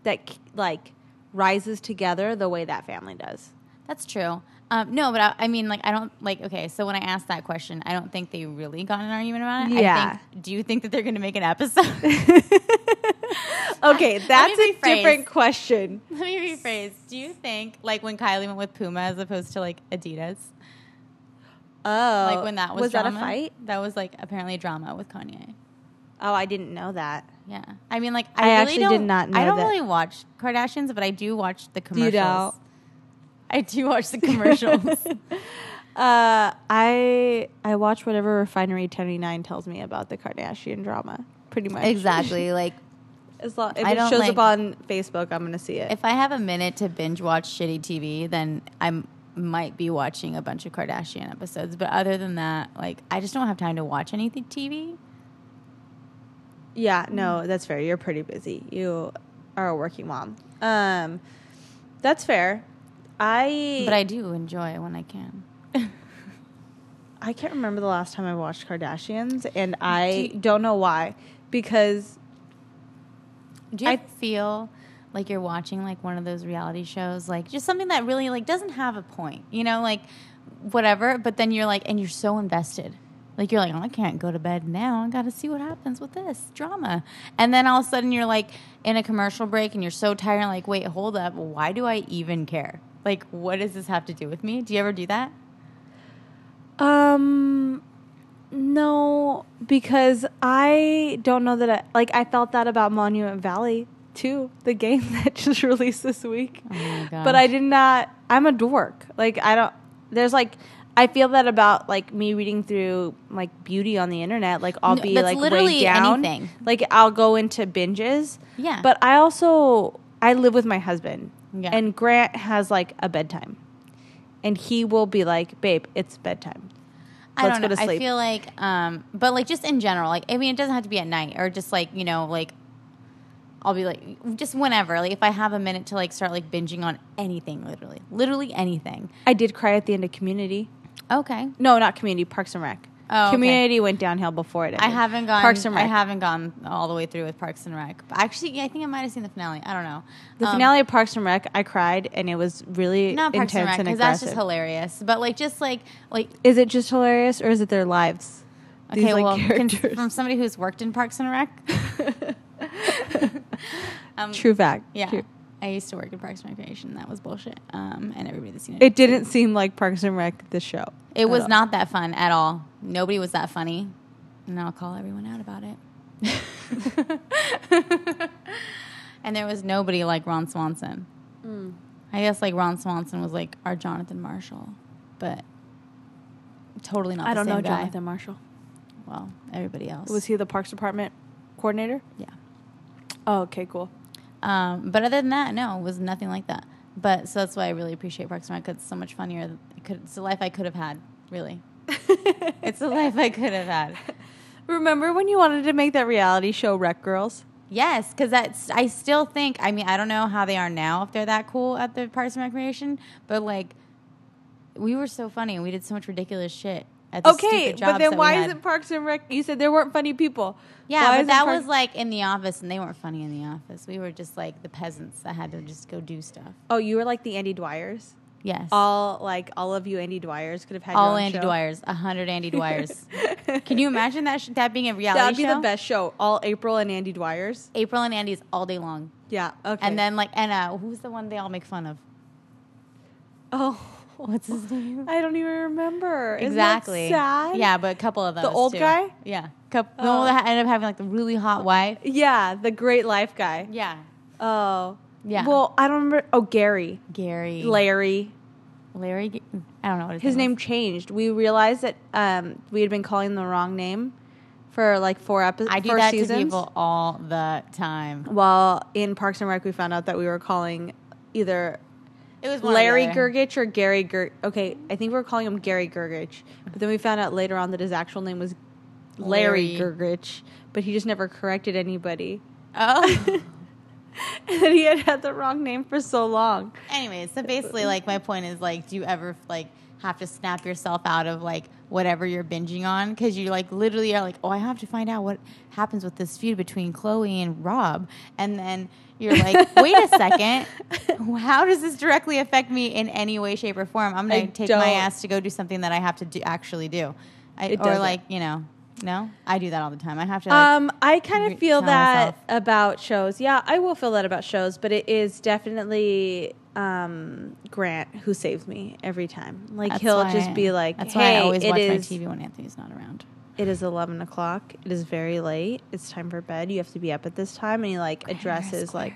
Speaker 1: that like rises together the way that family does.
Speaker 2: That's true. Um, no, but I, I mean, like, I don't like. Okay, so when I asked that question, I don't think they really got an argument about it. I
Speaker 1: Yeah.
Speaker 2: think, do you think that they're going to make an episode?
Speaker 1: Okay, that's a different question.
Speaker 2: Let me rephrase. Do you think, like, when Kylie went with Puma as opposed to like Adidas,
Speaker 1: Oh,
Speaker 2: like when that was
Speaker 1: was that a fight?
Speaker 2: That was like apparently drama with Kanye.
Speaker 1: Oh, I didn't know that.
Speaker 2: Yeah, I mean, like,
Speaker 1: I
Speaker 2: I, really
Speaker 1: actually did not
Speaker 2: I don't
Speaker 1: that.
Speaker 2: really watch Kardashians, but I do watch the commercials.
Speaker 1: don't?
Speaker 2: I do watch the commercials.
Speaker 1: Uh, I I watch whatever Refinery Twenty Nine tells me about the Kardashian drama. Pretty much
Speaker 2: exactly. Like,
Speaker 1: As long if
Speaker 2: I
Speaker 1: it shows
Speaker 2: like-
Speaker 1: up on Facebook, I'm gonna see it.
Speaker 2: if I have a minute to binge watch shitty TV, then I might be watching a bunch of Kardashian episodes. But other than that, like, I just don't have time to watch anything TV.
Speaker 1: yeah, no, that's fair. You're pretty busy. You are a working mom. Um, that's fair. I
Speaker 2: But I do enjoy when I can.
Speaker 1: I can't remember the last time I watched Kardashians, and I
Speaker 2: Do
Speaker 1: don't know why. Because
Speaker 2: Do you
Speaker 1: I-
Speaker 2: feel like you're watching like one of those reality shows, like just something that really like doesn't have a point, you know, like whatever. But then you're like, and you're so invested. Like you're like, oh, I can't go to bed now. I got to see what happens with this drama. And then all of a sudden you're like in a commercial break and you're so tired. And like, wait, hold up. Why do I even care? Like, what does this have to do with me? Do you ever do that?
Speaker 1: Um, no, because I don't know that I like. I felt that about Monument Valley too, the game that just released this week.
Speaker 2: Oh my!
Speaker 1: But I did not. I'm a dork. Like I don't. There's like. I feel that about like me reading through like beauty on the internet. Like I'll
Speaker 2: No,
Speaker 1: be like
Speaker 2: literally
Speaker 1: way down.
Speaker 2: anything.
Speaker 1: Like I'll go into binges.
Speaker 2: Yeah.
Speaker 1: But I also I live with my husband.
Speaker 2: Yeah.
Speaker 1: And Grant has like a bedtime. And he will be like, "Babe, it's bedtime."
Speaker 2: I
Speaker 1: Let's
Speaker 2: don't
Speaker 1: go
Speaker 2: know.
Speaker 1: to
Speaker 2: I feel like, um, but like just in general, like I mean, it doesn't have to be at night or just like you know, like I'll be like, just whenever. Like if I have a minute to like start like binging on anything, literally, literally anything.
Speaker 1: I did cry at the end of Community.
Speaker 2: Okay.
Speaker 1: No, not Community. Parks and Rec.
Speaker 2: Oh, okay.
Speaker 1: Community went downhill before it. Ended.
Speaker 2: I haven't gone.
Speaker 1: Parks and Rec.
Speaker 2: I haven't gone all the way through with Parks and Rec. But actually, I think I might have seen the finale. I don't know.
Speaker 1: The
Speaker 2: Um,
Speaker 1: finale of Parks and Rec, I cried, and it was really
Speaker 2: not Parks and
Speaker 1: intense
Speaker 2: Rec
Speaker 1: and
Speaker 2: because that's just hilarious. But like, just like like
Speaker 1: Is it just hilarious, or is it their lives?
Speaker 2: okay,
Speaker 1: These, like,
Speaker 2: well,
Speaker 1: characters.
Speaker 2: from somebody who's worked in Parks and Rec. um,
Speaker 1: True fact.
Speaker 2: Yeah.
Speaker 1: True.
Speaker 2: I used to work in Parks and Recreation. That was bullshit. Um, and everybody that's seen it.
Speaker 1: It didn't seem like Parks and Rec. The show.
Speaker 2: It was
Speaker 1: all.
Speaker 2: not that fun at all. Nobody was that funny. And I'll call everyone out about it. and there was nobody like Ron Swanson.
Speaker 1: Mm.
Speaker 2: I guess like Ron Swanson was like our Jonathan Marshall, but totally not.
Speaker 1: I don't know
Speaker 2: guy.
Speaker 1: Jonathan Marshall.
Speaker 2: Well, everybody else
Speaker 1: Was he the Parks Department coordinator?
Speaker 2: Yeah.
Speaker 1: Oh, okay, cool.
Speaker 2: Um, but other than that, no, it was nothing like that. But so that's why I really appreciate Parks and Rec. It's so much funnier. It could, it's the life I could have had. Really, it's the life I could have had.
Speaker 1: Remember when you wanted to make that reality show, Rec Girls?
Speaker 2: Yes, because that's. I still think. I mean, I don't know how they are now if they're that cool at the Parks and Recreation, but like, we were so funny and we did so much ridiculous shit. The
Speaker 1: Okay, but then why is it Parks and Rec? You said there weren't funny people.
Speaker 2: Yeah,
Speaker 1: Why
Speaker 2: but that
Speaker 1: Parks-
Speaker 2: was like in the office, and they weren't funny in the office. We were just like the peasants that had to just go do stuff.
Speaker 1: Oh, you were like the Andy Dwyers.
Speaker 2: Yes,
Speaker 1: All like all of you Andy Dwyers could have had
Speaker 2: all
Speaker 1: your own
Speaker 2: Andy
Speaker 1: show.
Speaker 2: Dwyers, a hundred Andy Dwyers. Can you imagine that sh- that being a reality show?
Speaker 1: That would be
Speaker 2: show?
Speaker 1: the best show. All April and Andy Dwyers.
Speaker 2: April and Andy's all day long,
Speaker 1: Yeah. Okay.
Speaker 2: and then like and uh, who's the one they all make fun of?
Speaker 1: oh,
Speaker 2: What's his name?
Speaker 1: I don't even remember.
Speaker 2: Exactly.
Speaker 1: sad.
Speaker 2: Yeah, but a couple of those.
Speaker 1: old
Speaker 2: too.
Speaker 1: guy?
Speaker 2: Yeah. Couple, the
Speaker 1: Oh.
Speaker 2: one that ended up having like the really hot wife.
Speaker 1: Yeah, the Great Life guy.
Speaker 2: Yeah.
Speaker 1: Oh.
Speaker 2: Yeah.
Speaker 1: Well, I don't remember. Oh, Gary,
Speaker 2: Gary.
Speaker 1: Larry.
Speaker 2: Larry. I don't know what his,
Speaker 1: His
Speaker 2: name.
Speaker 1: name changed. We realized that um, we had been calling the wrong name for like four episodes.
Speaker 2: I do that
Speaker 1: seasons.
Speaker 2: to people all the time.
Speaker 1: While in Parks and Rec, we found out that we were calling either
Speaker 2: It was
Speaker 1: Larry. Gergich or Gary Ger. Okay, I think we were calling him Gary Gergich, but then we found out later on that his actual name was Larry,
Speaker 2: Larry.
Speaker 1: Gergich, but he just never corrected anybody,
Speaker 2: Oh.
Speaker 1: and he had had the wrong name for so long.
Speaker 2: Anyways, so basically, like my point is, like, do you ever like have to snap yourself out of like whatever you're binging on because you like literally are like, oh, I have to find out what happens with this feud between Chloe and Rob, and then you're like, wait a second, how does this directly affect me in any way, shape, or form? I'm gonna take
Speaker 1: don't-
Speaker 2: my ass to go do something that I have to do, actually do, I,
Speaker 1: It
Speaker 2: or
Speaker 1: doesn't.
Speaker 2: like you know, no, I do that all the time. I have to. Like,
Speaker 1: Um, I kind of feel that
Speaker 2: myself.
Speaker 1: about shows. Yeah, I will feel that about shows, but it is definitely um, Grant who saves me every time. Like
Speaker 2: that's
Speaker 1: he'll just be like,
Speaker 2: that's
Speaker 1: "Hey,
Speaker 2: why I always watch my TV when Anthony's not around.
Speaker 1: it is 11 o'clock it is very late it's time for bed you have to be up at this time and he like
Speaker 2: Grant,
Speaker 1: addresses like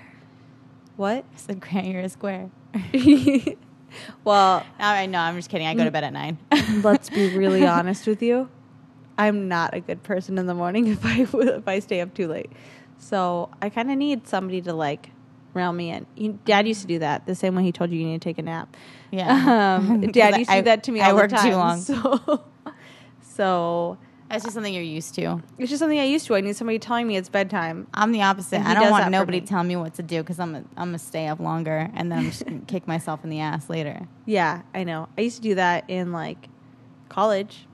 Speaker 1: what
Speaker 2: I said, Grant, you're a square.
Speaker 1: well
Speaker 2: I know. I'm just kidding. I go to bed at nine.
Speaker 1: let's be really honest with you i'm not a good person in the morning if i if i stay up too late so i kind of need somebody to like rail me in you, dad used to do that the same way he told you you need to take a nap
Speaker 2: Yeah.
Speaker 1: um, dad used to
Speaker 2: I-
Speaker 1: do that to me
Speaker 2: I
Speaker 1: all
Speaker 2: work
Speaker 1: the time
Speaker 2: too long.
Speaker 1: so so
Speaker 2: That's just something you're used to.
Speaker 1: it's just something i used to i need somebody telling me it's bedtime
Speaker 2: I'm the opposite. I don't want nobody telling me what to do because I'm a, I'm gonna stay up longer and then I'm just gonna kick myself in the ass later.
Speaker 1: Yeah, I know. I used to do that in like college.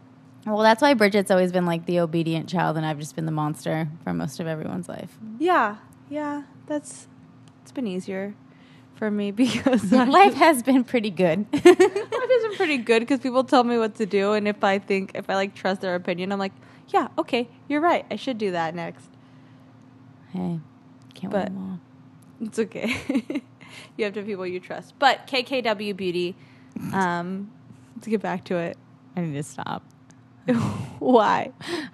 Speaker 2: Well, that's why Bridget's always been like the obedient child, and I've just been the monster for most of everyone's life.
Speaker 1: Yeah, yeah. That's it's been easier for me because
Speaker 2: life has been pretty good.
Speaker 1: life has been pretty good because people tell me what to do, and if I think if I like trust their opinion, I'm like, yeah, okay, you're right. I should do that next.
Speaker 2: hey, can't
Speaker 1: But-
Speaker 2: win.
Speaker 1: It's okay. you have to have people you trust. But KKW Beauty. Um, to get back to it.
Speaker 2: I need to stop.
Speaker 1: Why?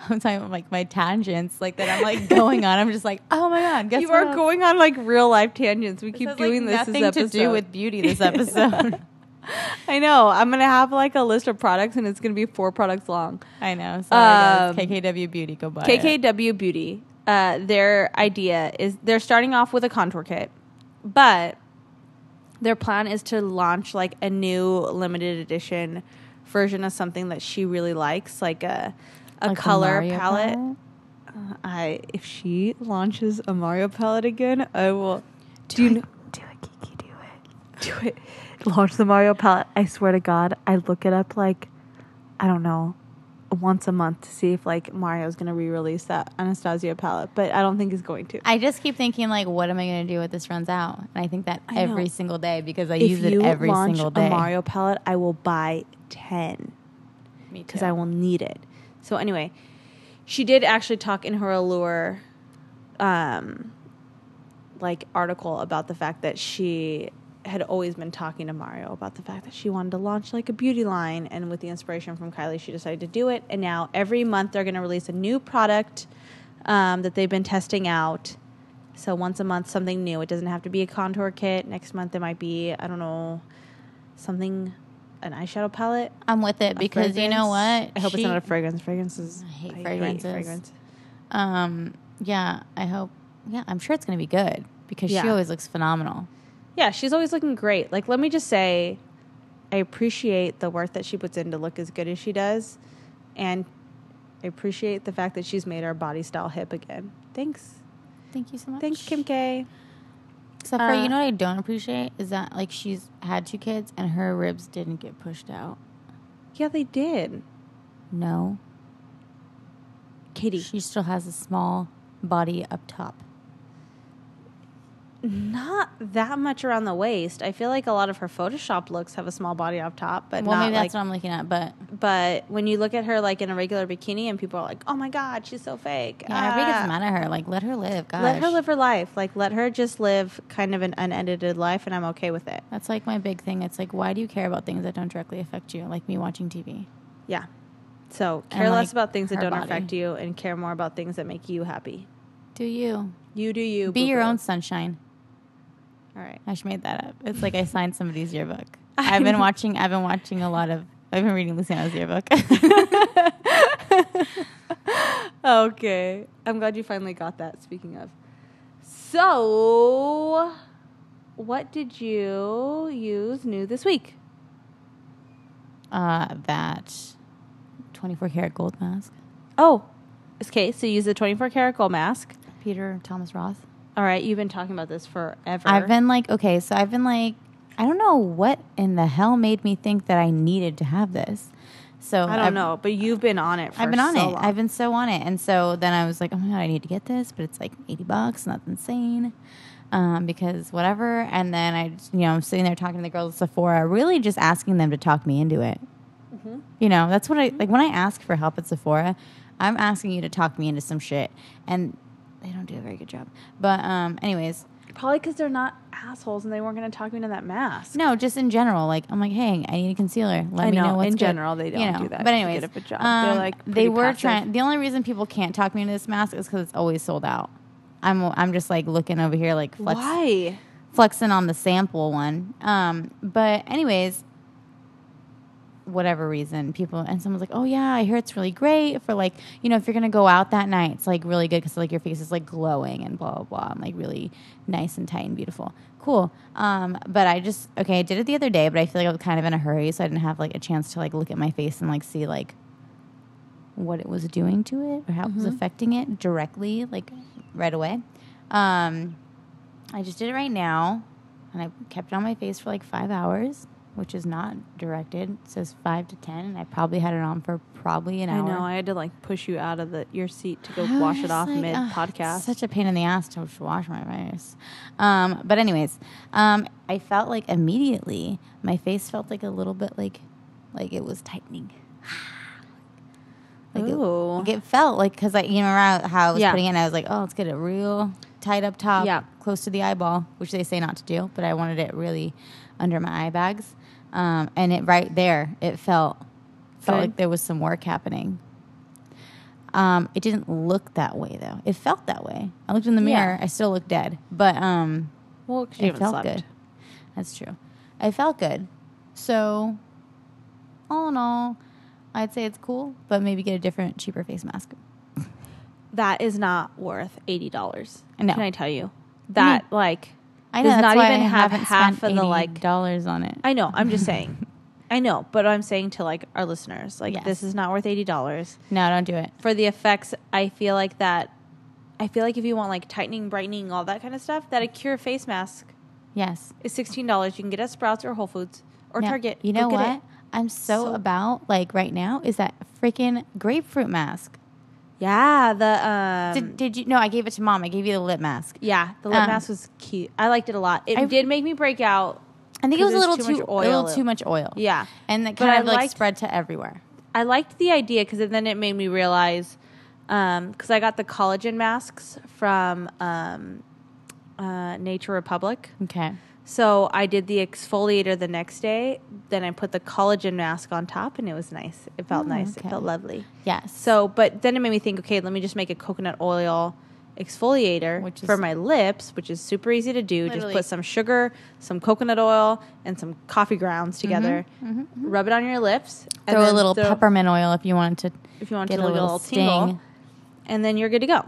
Speaker 2: I'm talking about like my tangents, like that I'm like going on. I'm just like, oh my god, guess
Speaker 1: you are
Speaker 2: else?
Speaker 1: going on like real life tangents. We
Speaker 2: This
Speaker 1: keep
Speaker 2: has,
Speaker 1: doing
Speaker 2: like,
Speaker 1: this.
Speaker 2: Nothing
Speaker 1: this
Speaker 2: to do with beauty. This episode.
Speaker 1: I know. I'm gonna have like a list of products, and it's gonna be four products long.
Speaker 2: I know. Sorry,
Speaker 1: Um.
Speaker 2: KKW Beauty. Go buy it.
Speaker 1: KKW Beauty. Uh, their idea is they're starting off with a contour kit, but their plan is to launch like a new limited edition version of something that she really likes, like a a
Speaker 2: Like
Speaker 1: color
Speaker 2: Mario
Speaker 1: palette.
Speaker 2: palette?
Speaker 1: Uh, I if she launches a Mario palette again, I will. Do, know?
Speaker 2: Do it, Kiki. Do it.
Speaker 1: Do it. Launch the Mario palette. I swear to God, I look it up like, I don't know, once a month to see if like Mario's gonna re-release that Anastasia palette, but I don't think he's going to.
Speaker 2: I just keep thinking like, what am I to do when this runs out? And I think that
Speaker 1: I know.
Speaker 2: every single day because I
Speaker 1: if
Speaker 2: use it every single day.
Speaker 1: If you a Mario palette, I will buy ten.
Speaker 2: Me
Speaker 1: because I will need it. So anyway, she did actually talk in her Allure, um, like article about the fact that she had always been talking to Mario about the fact that she wanted to launch like a beauty line, and with the inspiration from Kylie, she decided to do it. And now every month they're going to release a new product um, that they've been testing out. So once a month, something new. It doesn't have to be a contour kit. Next month, it might be I don't know something, an eyeshadow palette
Speaker 2: I'm with it because you know what?
Speaker 1: I hope
Speaker 2: She-
Speaker 1: it's not a fragrance. Fragrances.
Speaker 2: I hate
Speaker 1: I
Speaker 2: fragrances.
Speaker 1: fragrance.
Speaker 2: Um, yeah, I hope. Yeah, I'm sure it's going to be good because she always looks phenomenal.
Speaker 1: Yeah, she's always looking great. Like, let me just say, I appreciate the work that she puts in to look as good as she does, and I appreciate the fact that she's made our body style hip again. Thanks,
Speaker 2: Thank you so much.
Speaker 1: thanks, Kim K.
Speaker 2: Except for
Speaker 1: Uh,
Speaker 2: you know what I don't appreciate is that like she's had two kids and her ribs didn't get pushed out.
Speaker 1: Yeah, they did.
Speaker 2: No,
Speaker 1: Katie,
Speaker 2: she still has a small body up top.
Speaker 1: Not that much around the waist. I feel like a lot of her Photoshop looks have a small body up top, but
Speaker 2: well, maybe
Speaker 1: like
Speaker 2: that's what I'm looking at, but
Speaker 1: But when you look at her like in a regular bikini, and people are like, "Oh my god, she's so fake."
Speaker 2: yeah, everybody
Speaker 1: Ah.
Speaker 2: gets mad at her. Like, let her live. Gosh,
Speaker 1: Let her live her life. Like let her just live kind of an unedited life, and I'm okay with it.
Speaker 2: That's like my big thing. It's like, why do you care about things that don't directly affect you? Like me watching TV.
Speaker 1: Yeah. So
Speaker 2: And,
Speaker 1: care less
Speaker 2: like,
Speaker 1: about things that don't
Speaker 2: body.
Speaker 1: affect you, and care more about things that make you happy.
Speaker 2: Do you
Speaker 1: You do you.
Speaker 2: be your
Speaker 1: boo-boo.
Speaker 2: own sunshine?
Speaker 1: All right.
Speaker 2: I should made that up. It's like I signed somebody's yearbook. I've been watching. I've been watching a lot of. I've been reading Luciana's yearbook.
Speaker 1: Okay. I'm glad you finally got that. Speaking of. So, what did you use new this week?
Speaker 2: uh, that 24 karat gold mask.
Speaker 1: Oh, okay. So you use the 24 karat gold mask.
Speaker 2: Peter Thomas Roth.
Speaker 1: All right. You've been talking about this forever.
Speaker 2: I've been like, okay, so I've been like, I don't know what in the hell made me think that I needed to have this. So
Speaker 1: I don't
Speaker 2: I've-
Speaker 1: know, but you've been on it. For
Speaker 2: I've been on
Speaker 1: so
Speaker 2: it.
Speaker 1: long.
Speaker 2: I've been so on it. And so then I was like, oh my God, I need to get this, but it's like 80 bucks. That's insane. Um, because whatever. And then I, just, you know, I'm sitting there talking to the girls at Sephora, really just asking them to talk me into it.
Speaker 1: Mm-hmm.
Speaker 2: You know, that's what I like when I ask for help at Sephora, I'm asking you to talk me into some shit. And they don't do a very good job. But, um, anyways,
Speaker 1: Probably because they're not assholes and they weren't going to talk me into that mask.
Speaker 2: no, just in general. Like I'm like, hey, I need a concealer. Let
Speaker 1: I
Speaker 2: me know,
Speaker 1: know,
Speaker 2: what's
Speaker 1: in
Speaker 2: good.
Speaker 1: general, they
Speaker 2: You
Speaker 1: don't
Speaker 2: know,
Speaker 1: do that
Speaker 2: But anyways,
Speaker 1: get a job. They're,
Speaker 2: um,
Speaker 1: like,
Speaker 2: they
Speaker 1: pretty
Speaker 2: were
Speaker 1: passive.
Speaker 2: trying. The only reason people can't talk me into this mask is because it's always sold out. I'm I'm just like looking over here like flex,
Speaker 1: Why?
Speaker 2: flexing on the sample one. Um, but anyways, whatever reason, people and someone's like, "Oh yeah, I hear it's really great for like you know if you're gonna go out that night, it's like really good because like your face is like glowing and blah blah blah, and like really nice and tight and beautiful, cool." Um, but I just okay, I did it the other day, but I feel like I was kind of in a hurry, so I didn't have like a chance to like look at my face and like see like what it was doing to it or how it was affecting it directly, like right away. Um, I just did it right now, and I kept it on my face for like five hours, which is not directed. It says five to ten, and I probably had it on for probably an
Speaker 1: I
Speaker 2: hour.
Speaker 1: I know. I had to like push you out of the your seat to go
Speaker 2: I
Speaker 1: wash it off
Speaker 2: like,
Speaker 1: mid podcast.
Speaker 2: Such a pain in the ass to wash my face. Um, but anyways, um, I felt like immediately my face felt like a little bit like like it was tightening. Like it, like it felt like because I you know how how I was
Speaker 1: Yeah.
Speaker 2: putting it, in, I was like, oh, let's get it real tight up top,
Speaker 1: Yeah.
Speaker 2: close to the eyeball, which they say not to do, but I wanted it really under my eye bags, um, and it right there, it felt felt
Speaker 1: Good.
Speaker 2: like there was some work happening. Um, it didn't look that way though. It felt that way. I looked in the mirror.
Speaker 1: Yeah.
Speaker 2: I still looked dead, but um,
Speaker 1: well,
Speaker 2: it felt
Speaker 1: slept.
Speaker 2: good. That's true. I felt good. So, all in all, I'd say it's cool, but maybe get a different, cheaper face mask.
Speaker 1: That is not worth eighty dollars.
Speaker 2: No.
Speaker 1: Can I tell you that? Like,
Speaker 2: I know
Speaker 1: does not even have half of the like.
Speaker 2: dollars on it.
Speaker 1: I know. I'm just saying. I know, but I'm saying to like our listeners, like
Speaker 2: Yes.
Speaker 1: this is not worth eighty dollars
Speaker 2: No, don't do it.
Speaker 1: for the effects. I feel like that. I feel like if you want like tightening, brightening, all that kind of stuff, that a Cure face mask
Speaker 2: Yes.
Speaker 1: is sixteen dollars. You can get at Sprouts or Whole Foods or
Speaker 2: Now,
Speaker 1: Target.
Speaker 2: You know what?
Speaker 1: it.
Speaker 2: I'm so,
Speaker 1: So-
Speaker 2: about like right now is that freaking grapefruit mask.
Speaker 1: Yeah, the um,
Speaker 2: did, did you? No, I gave it to mom. I gave you the lip mask.
Speaker 1: yeah, the lip
Speaker 2: um,
Speaker 1: mask was cute. I liked it a lot. It
Speaker 2: I-
Speaker 1: did make me break out.
Speaker 2: I think it was a little too,
Speaker 1: too much
Speaker 2: a little too much oil.
Speaker 1: Yeah,
Speaker 2: and that
Speaker 1: But
Speaker 2: kind
Speaker 1: I
Speaker 2: of like
Speaker 1: liked-
Speaker 2: spread to everywhere.
Speaker 1: I liked the idea because then it made me realize because I got the collagen masks from um, uh, Nature Republic.
Speaker 2: Okay.
Speaker 1: So I did the exfoliator the next day. Then I put the collagen mask on top, and it was nice. It felt
Speaker 2: Oh,
Speaker 1: nice.
Speaker 2: okay.
Speaker 1: It felt lovely.
Speaker 2: Yes.
Speaker 1: So, but then it made me think, okay, let me just make a coconut oil exfoliator
Speaker 2: Which
Speaker 1: for my lips, which is super easy to do.
Speaker 2: Literally-
Speaker 1: Just put some sugar, some coconut oil, and some coffee grounds together. Rub it on your lips. and
Speaker 2: Mm-hmm, throw a little
Speaker 1: throw-
Speaker 2: peppermint oil if you wanted to
Speaker 1: if you want to
Speaker 2: a
Speaker 1: get a
Speaker 2: little
Speaker 1: little tingle,
Speaker 2: sting.
Speaker 1: and then you're good to go.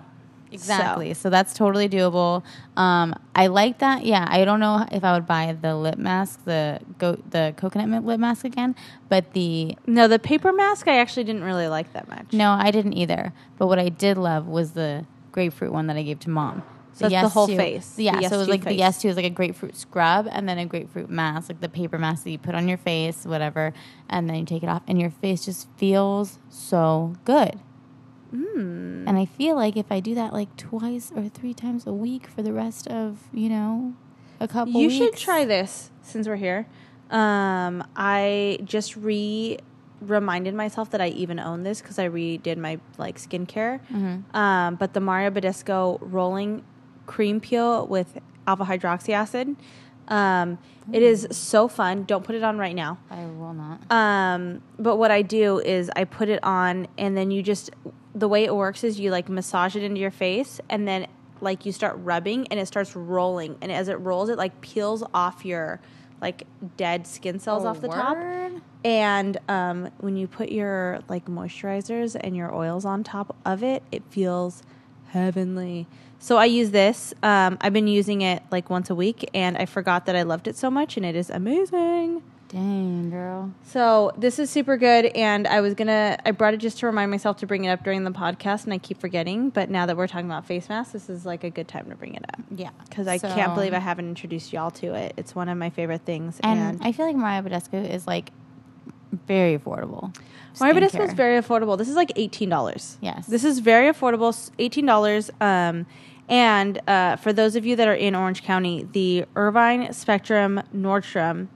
Speaker 2: Exactly. So, that's totally doable. Um, I like that. Yeah, I don't know if I would buy the lip mask, the go the coconut lip mask again, but the
Speaker 1: No, the paper mask I actually didn't really like that much.
Speaker 2: no, I didn't either. But what I did love was the grapefruit one that I gave to mom.
Speaker 1: So that's the whole
Speaker 2: Yes2
Speaker 1: face,
Speaker 2: Yeah,
Speaker 1: the
Speaker 2: so it was
Speaker 1: Yes2
Speaker 2: like the yes two is like a grapefruit scrub and then a grapefruit mask, like the paper mask that you put on your face, whatever, and then you take it off, and your face just feels so good.
Speaker 1: Mm.
Speaker 2: And I feel like if I do that like twice or three times a week for the rest of, you know, a couple
Speaker 1: You
Speaker 2: weeks.
Speaker 1: should try this since we're here. Um, I just re reminded myself that I even own this because I redid my like skincare.
Speaker 2: Mhm.
Speaker 1: Um, but the Mario Badescu rolling cream peel with alpha hydroxy acid. Um, it is so fun. Don't put it on right now.
Speaker 2: I will not.
Speaker 1: Um, but what I do is I put it on, and then you just the way it works is you like massage it into your face, and then like you start rubbing, and it starts rolling, and as it rolls, it like peels off your like dead skin cells
Speaker 2: Oh,
Speaker 1: off the top.
Speaker 2: word?
Speaker 1: And um, when you put your like moisturizers and your oils on top of it, it feels heavenly. So I use this. Um, I've been using it like once a week, and I forgot that I loved it so much, and it is amazing.
Speaker 2: Dang, girl.
Speaker 1: So this is super good, and I was gonna. I brought it just to remind myself to bring it up during the podcast, and I keep forgetting. But now that we're talking about face masks, this is like a good time to bring it up
Speaker 2: Yeah.
Speaker 1: because I
Speaker 2: So-
Speaker 1: can't believe I haven't introduced y'all to it. It's one of my favorite things,
Speaker 2: And,
Speaker 1: and,
Speaker 2: I feel like Mariah Badescu is like very affordable.
Speaker 1: Mario Badescu is very affordable. This is like eighteen dollars.
Speaker 2: Yes.
Speaker 1: this is very affordable. Eighteen dollars. Um, and uh, for those of you that are in Orange County, the Irvine Spectrum Nordstrom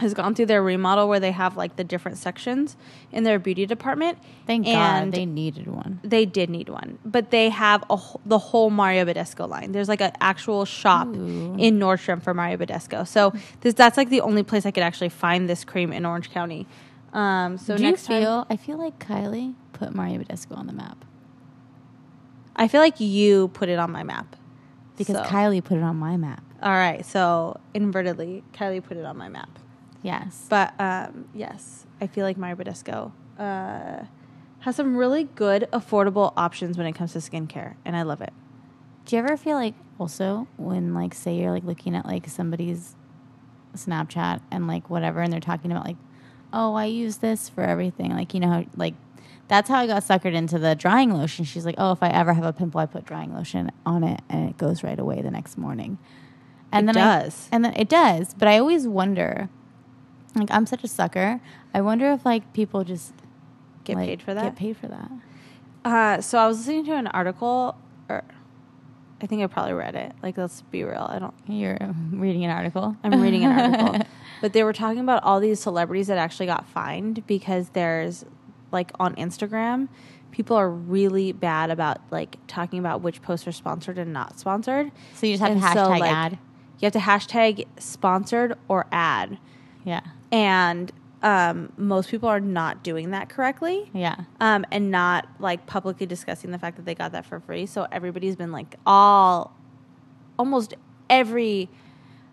Speaker 1: has gone through their remodel where they have like the different sections in their beauty department.
Speaker 2: Thank
Speaker 1: and
Speaker 2: God they needed one.
Speaker 1: they did need one, but they have a, the whole Mario Badescu line. There's like an actual shop
Speaker 2: Ooh.
Speaker 1: in Nordstrom for Mario Badescu. So this, that's like the only place I could actually find this cream in Orange County. Um, so
Speaker 2: Do you
Speaker 1: next time,
Speaker 2: feel? I feel like Kylie put Mario Badescu on the map
Speaker 1: I feel like you put it on my map
Speaker 2: because
Speaker 1: So-
Speaker 2: Kylie put it on my map.
Speaker 1: All right, so invertedly, Kylie put it on my map.
Speaker 2: Yes,
Speaker 1: But um, yes, I feel like Mario Badescu uh, has some really good, affordable options when it comes to skincare, and I love it.
Speaker 2: do you ever feel like also when like say you're like looking at like somebody's Snapchat and like whatever, and they're talking about like, oh, I use this for everything. Like you know, how, like that's how I got suckered into the drying lotion. She's like, oh, if I ever have a pimple, I put drying lotion on it, and it goes right away the next morning. And
Speaker 1: It
Speaker 2: then I-
Speaker 1: does.
Speaker 2: and then it does. But I always wonder, like I'm such a sucker. I wonder if like people just
Speaker 1: Get
Speaker 2: like,
Speaker 1: paid for that?
Speaker 2: Get paid for that.
Speaker 1: Uh, so I was listening to an article, or I think I probably read it. Like, let's be real. I don't.
Speaker 2: You're reading an article.
Speaker 1: I'm reading an article, but they were talking about all these celebrities that actually got fined because there's like on Instagram, people are really bad about like talking about which posts are sponsored and not sponsored.
Speaker 2: So you just have
Speaker 1: And
Speaker 2: to
Speaker 1: so,
Speaker 2: hashtag
Speaker 1: like,
Speaker 2: ad.
Speaker 1: You have to hashtag sponsored or ad,
Speaker 2: Yeah.
Speaker 1: And um, most people are not doing that correctly.
Speaker 2: Yeah.
Speaker 1: um, and not like publicly discussing the fact that they got that for free. So everybody's been like all, almost every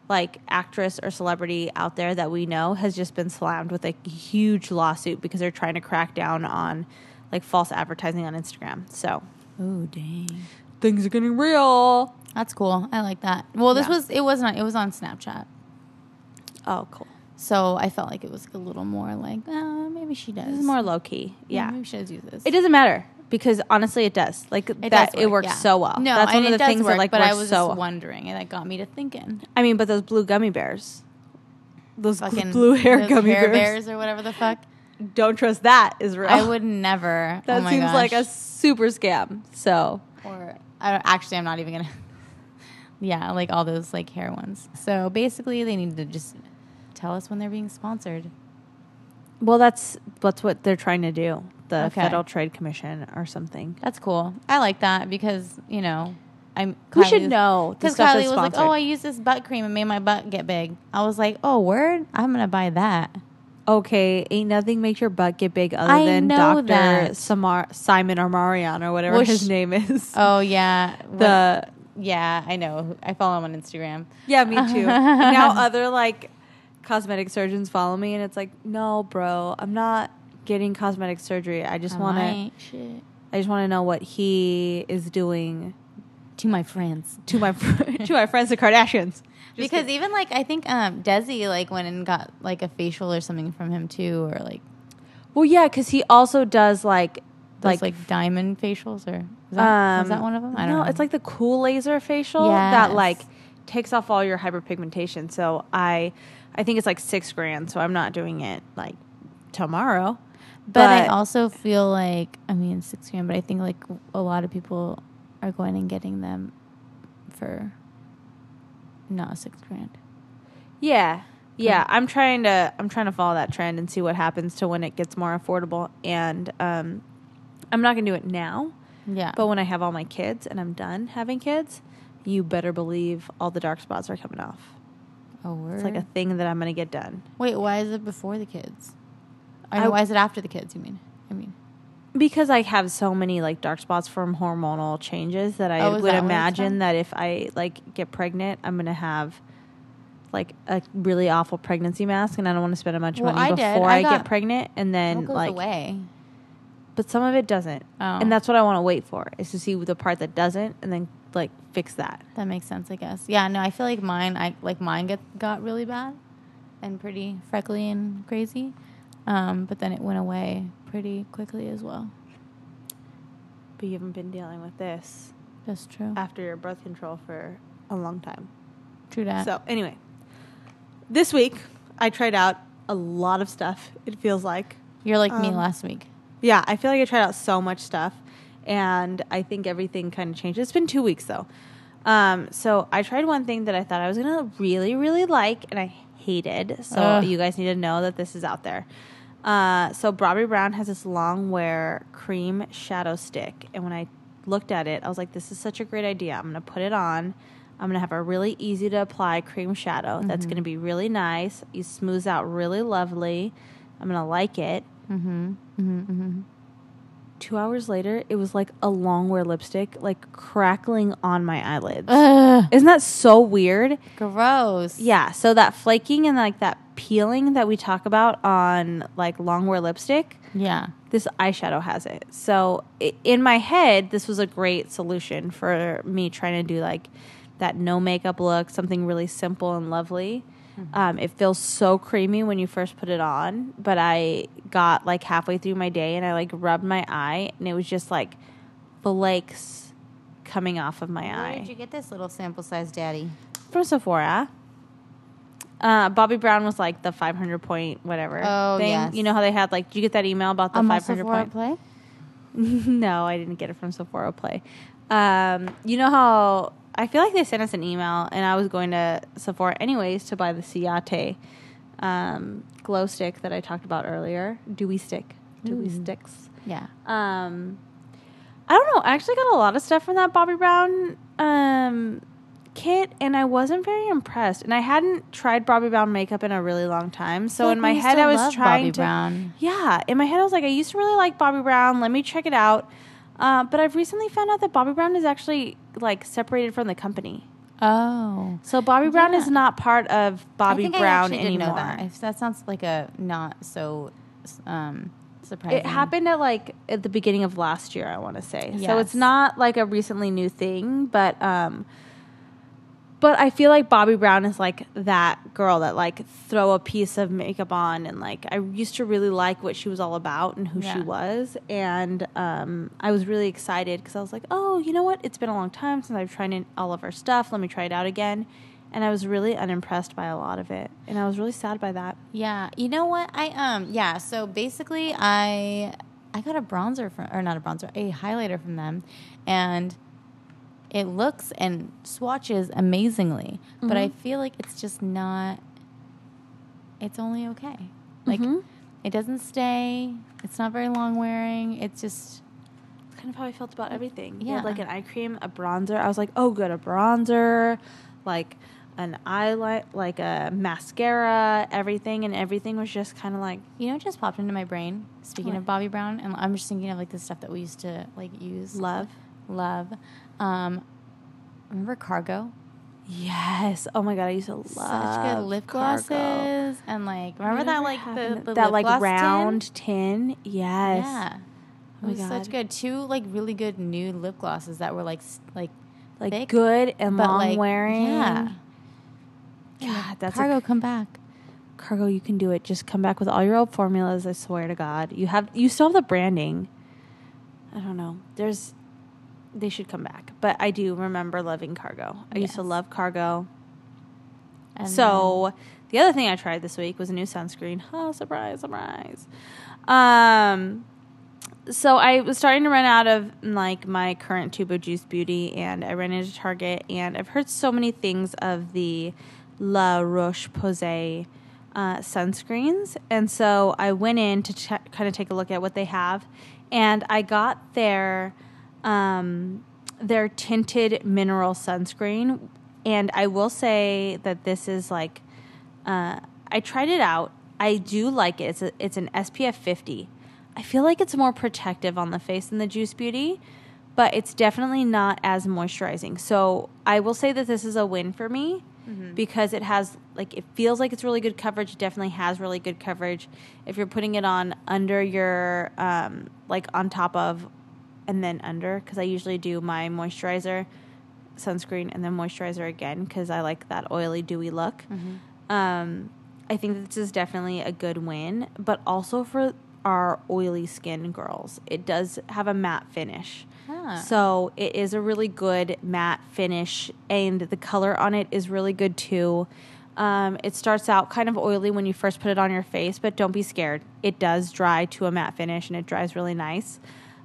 Speaker 1: like actress or celebrity out there that we know has just been slammed with a huge lawsuit because they're trying to crack down on like false advertising on Instagram. So
Speaker 2: Oh dang.
Speaker 1: things are getting real.
Speaker 2: That's cool. I like that. Well, this
Speaker 1: Yeah.
Speaker 2: was it was not it was on Snapchat.
Speaker 1: Oh, cool.
Speaker 2: So I felt like it was a little more like, uh, maybe she does.
Speaker 1: This is more low key. Yeah.
Speaker 2: maybe she does use this.
Speaker 1: It doesn't matter because honestly, it does. Like
Speaker 2: It
Speaker 1: that,
Speaker 2: does
Speaker 1: it works
Speaker 2: yeah.
Speaker 1: so well.
Speaker 2: No,
Speaker 1: that's one of the things
Speaker 2: work,
Speaker 1: that like
Speaker 2: but
Speaker 1: works
Speaker 2: I was
Speaker 1: so well.
Speaker 2: wondering, and that got me to thinking.
Speaker 1: I mean, but those blue gummy bears, those
Speaker 2: Fucking
Speaker 1: blue hair
Speaker 2: those
Speaker 1: gummy
Speaker 2: hair
Speaker 1: bears.
Speaker 2: bears or whatever the fuck.
Speaker 1: Don't trust that is real.
Speaker 2: I would never.
Speaker 1: That
Speaker 2: oh my
Speaker 1: seems
Speaker 2: gosh.
Speaker 1: like a super scam. So
Speaker 2: or I don't, actually I'm not even gonna. yeah, like all those like hair ones. So basically, they need to just tell us when they're being sponsored.
Speaker 1: Well, that's that's what they're trying to do. The
Speaker 2: Okay.
Speaker 1: Federal Trade Commission or something.
Speaker 2: That's cool. I like that because you know, I'm.
Speaker 1: Who should know
Speaker 2: Because Kylie was like, "Oh, I used this butt cream and made my butt get big." I was like, "Oh, word! I'm gonna buy that."
Speaker 1: Okay, ain't nothing makes your butt get big other
Speaker 2: I
Speaker 1: than Doctor
Speaker 2: that.
Speaker 1: Samar Simon or Marion or whatever
Speaker 2: Well,
Speaker 1: his
Speaker 2: sh-
Speaker 1: name is.
Speaker 2: Oh yeah,
Speaker 1: the
Speaker 2: yeah, I know. I follow him on Instagram.
Speaker 1: yeah, me too. now other like cosmetic surgeons follow me, and it's like, no, bro, I'm not getting cosmetic surgery. I just want to. I just want to know what he is doing
Speaker 2: To my friends.
Speaker 1: to my fr- to my friends the Kardashians. Just
Speaker 2: because
Speaker 1: kidding.
Speaker 2: even like I think um Desi like went and got like a facial or something from him too, or like
Speaker 1: well, yeah, because he also does like
Speaker 2: those,
Speaker 1: like
Speaker 2: like, diamond facials, or is that, is that one of them? I don't
Speaker 1: no,
Speaker 2: know.
Speaker 1: it's like the cool laser facial that like takes off all your hyperpigmentation. So I, I think it's like six grand. So I'm not doing it like tomorrow.
Speaker 2: but, I also feel like I mean six grand, but I think like a lot of people are going and getting them for not six grand.
Speaker 1: yeah, yeah. I'm trying to I'm trying to follow that trend and see what happens to when it gets more affordable. And um, I'm not gonna do it now,
Speaker 2: Yeah,
Speaker 1: but when I have all my kids and I'm done having kids, you better believe all the dark spots are coming off.
Speaker 2: Oh, word.
Speaker 1: It's like a thing that I'm gonna get done.
Speaker 2: wait. Why is it before the kids? I
Speaker 1: I-
Speaker 2: why is it after the kids? You mean? I mean,
Speaker 1: because I have so many like dark spots from hormonal changes that I
Speaker 2: Oh,
Speaker 1: would
Speaker 2: that
Speaker 1: imagine that if I like get pregnant, I'm gonna have like a really awful pregnancy mask, and I don't want to spend a bunch of
Speaker 2: Well,
Speaker 1: money
Speaker 2: I
Speaker 1: before
Speaker 2: I
Speaker 1: I, get pregnant, and then
Speaker 2: goes
Speaker 1: like,
Speaker 2: away?
Speaker 1: but some of it doesn't,
Speaker 2: Oh.
Speaker 1: and that's what I want to wait for is to see the part that doesn't, and then like fix that.
Speaker 2: That makes sense, I guess. Yeah, no, I feel like mine, I like mine get got really bad, and pretty freckly and crazy, um, but then it went away pretty quickly as well.
Speaker 1: But you haven't been dealing with this
Speaker 2: That's true.
Speaker 1: after your birth control for a long time.
Speaker 2: True that.
Speaker 1: So anyway, this week I tried out a lot of stuff. It feels like.
Speaker 2: You're like me
Speaker 1: um,
Speaker 2: last week.
Speaker 1: Yeah, I feel like I tried out so much stuff, and I think everything kind of changed. It's been two weeks though. Um, so I tried one thing that I thought I was gonna really, really like, and I hated. So
Speaker 2: Ugh.
Speaker 1: you guys need to know that this is out there. Uh, so Bobbi Brown has this long wear cream shadow stick, and when I looked at it, I was like, "This is such a great idea. I'm gonna put it on. I'm gonna have a really easy to apply cream shadow that's gonna be really nice. It smooths out really lovely. I'm gonna like it."
Speaker 2: Mm-hmm. Mm-hmm.
Speaker 1: Two hours later, it was like a long wear lipstick, like crackling on my eyelids.
Speaker 2: Ugh,
Speaker 1: Isn't that so weird?
Speaker 2: gross.
Speaker 1: Yeah. So that flaking and like that peeling that we talk about on like long wear lipstick,
Speaker 2: Yeah.
Speaker 1: this eyeshadow has it. So in my head, this was a great solution for me trying to do like that no makeup look, something really simple and lovely. Um, it feels so creamy when you first put it on, but I got like halfway through my day and I like rubbed my eye and it was just like flakes coming off of my
Speaker 2: Where
Speaker 1: eye Where
Speaker 2: did you get this little sample size, Daddy?
Speaker 1: from Sephora. Uh, Bobbi Brown was like the 500 point whatever
Speaker 2: Oh,
Speaker 1: thing.
Speaker 2: yes.
Speaker 1: You know how they had like, did you get that email about the
Speaker 2: I'm
Speaker 1: 500
Speaker 2: Sephora
Speaker 1: point?
Speaker 2: Play.
Speaker 1: no, I didn't get it from Sephora Play. Um, you know how I feel like they sent us an email, and I was going to Sephora anyways to buy the Ciate um, glow stick that I talked about earlier. Dewy stick, dewy
Speaker 2: Ooh.
Speaker 1: sticks.
Speaker 2: Yeah.
Speaker 1: Um, I don't know. I actually got a lot of stuff from that Bobbi Brown um, kit, and I wasn't very impressed. And I hadn't tried Bobbi Brown makeup in a really long time, so
Speaker 2: feel
Speaker 1: in my head I was trying
Speaker 2: Bobbi
Speaker 1: to.
Speaker 2: Brown.
Speaker 1: Yeah, in my head I was like, I used to really like Bobbi Brown. Let me check it out. Uh, but I've recently found out that Bobbi Brown is actually like separated from the company.
Speaker 2: Oh.
Speaker 1: So Bobbi Brown
Speaker 2: Yeah.
Speaker 1: is not part of Bobbi
Speaker 2: I think
Speaker 1: Brown
Speaker 2: I actually
Speaker 1: anymore.
Speaker 2: Didn't know that. If that sounds like a not so um, surprising.
Speaker 1: It happened at like at the beginning of last year, I want to say. So it's not like a recently new thing, but um but I feel like Bobbi Brown is like that girl that like throw a piece of makeup on and like I used to really like what she was all about and who she was and um, I was really excited because I was like, oh, you know what? It's been a long time since I've tried in all of her stuff. Let me try it out again. And I was really unimpressed by a lot of it, and I was really sad by that.
Speaker 2: Yeah, you know what? I um yeah. So basically, I I got a bronzer from or not a bronzer, a highlighter from them, and it looks and swatches amazingly. But I feel like it's just not. It's only okay. Like
Speaker 1: Mhm.
Speaker 2: it doesn't stay. It's not very long wearing. It's just
Speaker 1: It's kind of how I felt about everything. Yeah, like an eye cream, a bronzer. I was like, oh, good, a bronzer, like an eyeliner, like a mascara, everything, and everything was just kind of like,
Speaker 2: you know, just popped into my brain. Speaking
Speaker 1: What?
Speaker 2: of Bobbi Brown, and I'm just thinking of like the stuff that we used to like use.
Speaker 1: love.
Speaker 2: love. Um, remember Cargo?
Speaker 1: Yes. Oh my god, I used to love
Speaker 2: Such good lip
Speaker 1: Cargo.
Speaker 2: glosses and like remember that like the, the
Speaker 1: that
Speaker 2: lip
Speaker 1: like
Speaker 2: gloss tin?
Speaker 1: round tin. Yes.
Speaker 2: Yeah.
Speaker 1: Oh my
Speaker 2: it was such good. Two like really good nude lip glosses that were like like
Speaker 1: Like
Speaker 2: thick,
Speaker 1: good and long
Speaker 2: like
Speaker 1: wearing.
Speaker 2: Yeah.
Speaker 1: God, that's
Speaker 2: Cargo,
Speaker 1: a,
Speaker 2: come back.
Speaker 1: Cargo. You can do it. Just come back with all your old formulas. I swear to God, you have. You still have the branding. I don't know. There's. They should come back, but I do remember loving Cargo. I used to love Cargo.
Speaker 2: And
Speaker 1: so the other thing I tried this week was a new sunscreen. Oh, surprise, surprise. Um, so I was starting to run out of like my current tube of Juice Beauty, and I ran into Target, and I've heard so many things of the La Roche Posay uh, sunscreens, and so I went in to ch- kind of take a look at what they have, and I got their um, their tinted mineral sunscreen, and I will say that this is like uh, I tried it out. I do like it. It's a, it's an SPF 50. I feel like it's more protective on the face than the Juice Beauty, but it's definitely not as moisturizing. So I will say that this is a win for me because it has like it feels like it's really good coverage. It definitely has really good coverage. If you're putting it on under your um, like on top of and then under because I usually do my moisturizer, sunscreen, and then moisturizer again because I like that oily dewy look. Um, I think this is definitely a good win, but also for our oily skin girls, it does have a matte finish.
Speaker 2: Ah.
Speaker 1: So it is a really good matte finish, and the color on it is really good too. Um, it starts out kind of oily when you first put it on your face, but don't be scared. It does dry to a matte finish, and it dries really nice.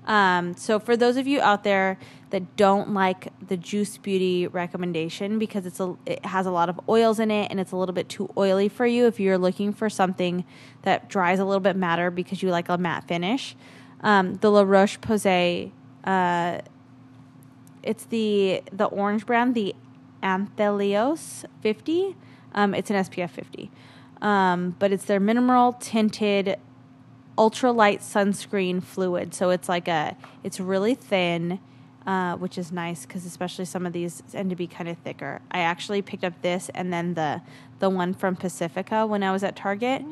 Speaker 1: Um, so for those of you out there that don't like the Juice Beauty recommendation because it's a it has a lot of oils in it and it's a little bit too oily for you, if you're looking for something that dries a little bit matter because you like a matte finish, um, the La Roche Posay, uh, it's the the orange brand, the Anthelios 50. Um, it's an SPF 50, um, but it's their mineral tinted ultralight sunscreen fluid. So it's like a, it's really thin, uh, which is nice because especially some of these tend to be kind of thicker. I actually picked up this and then the the one from Pacifica when I was at Target.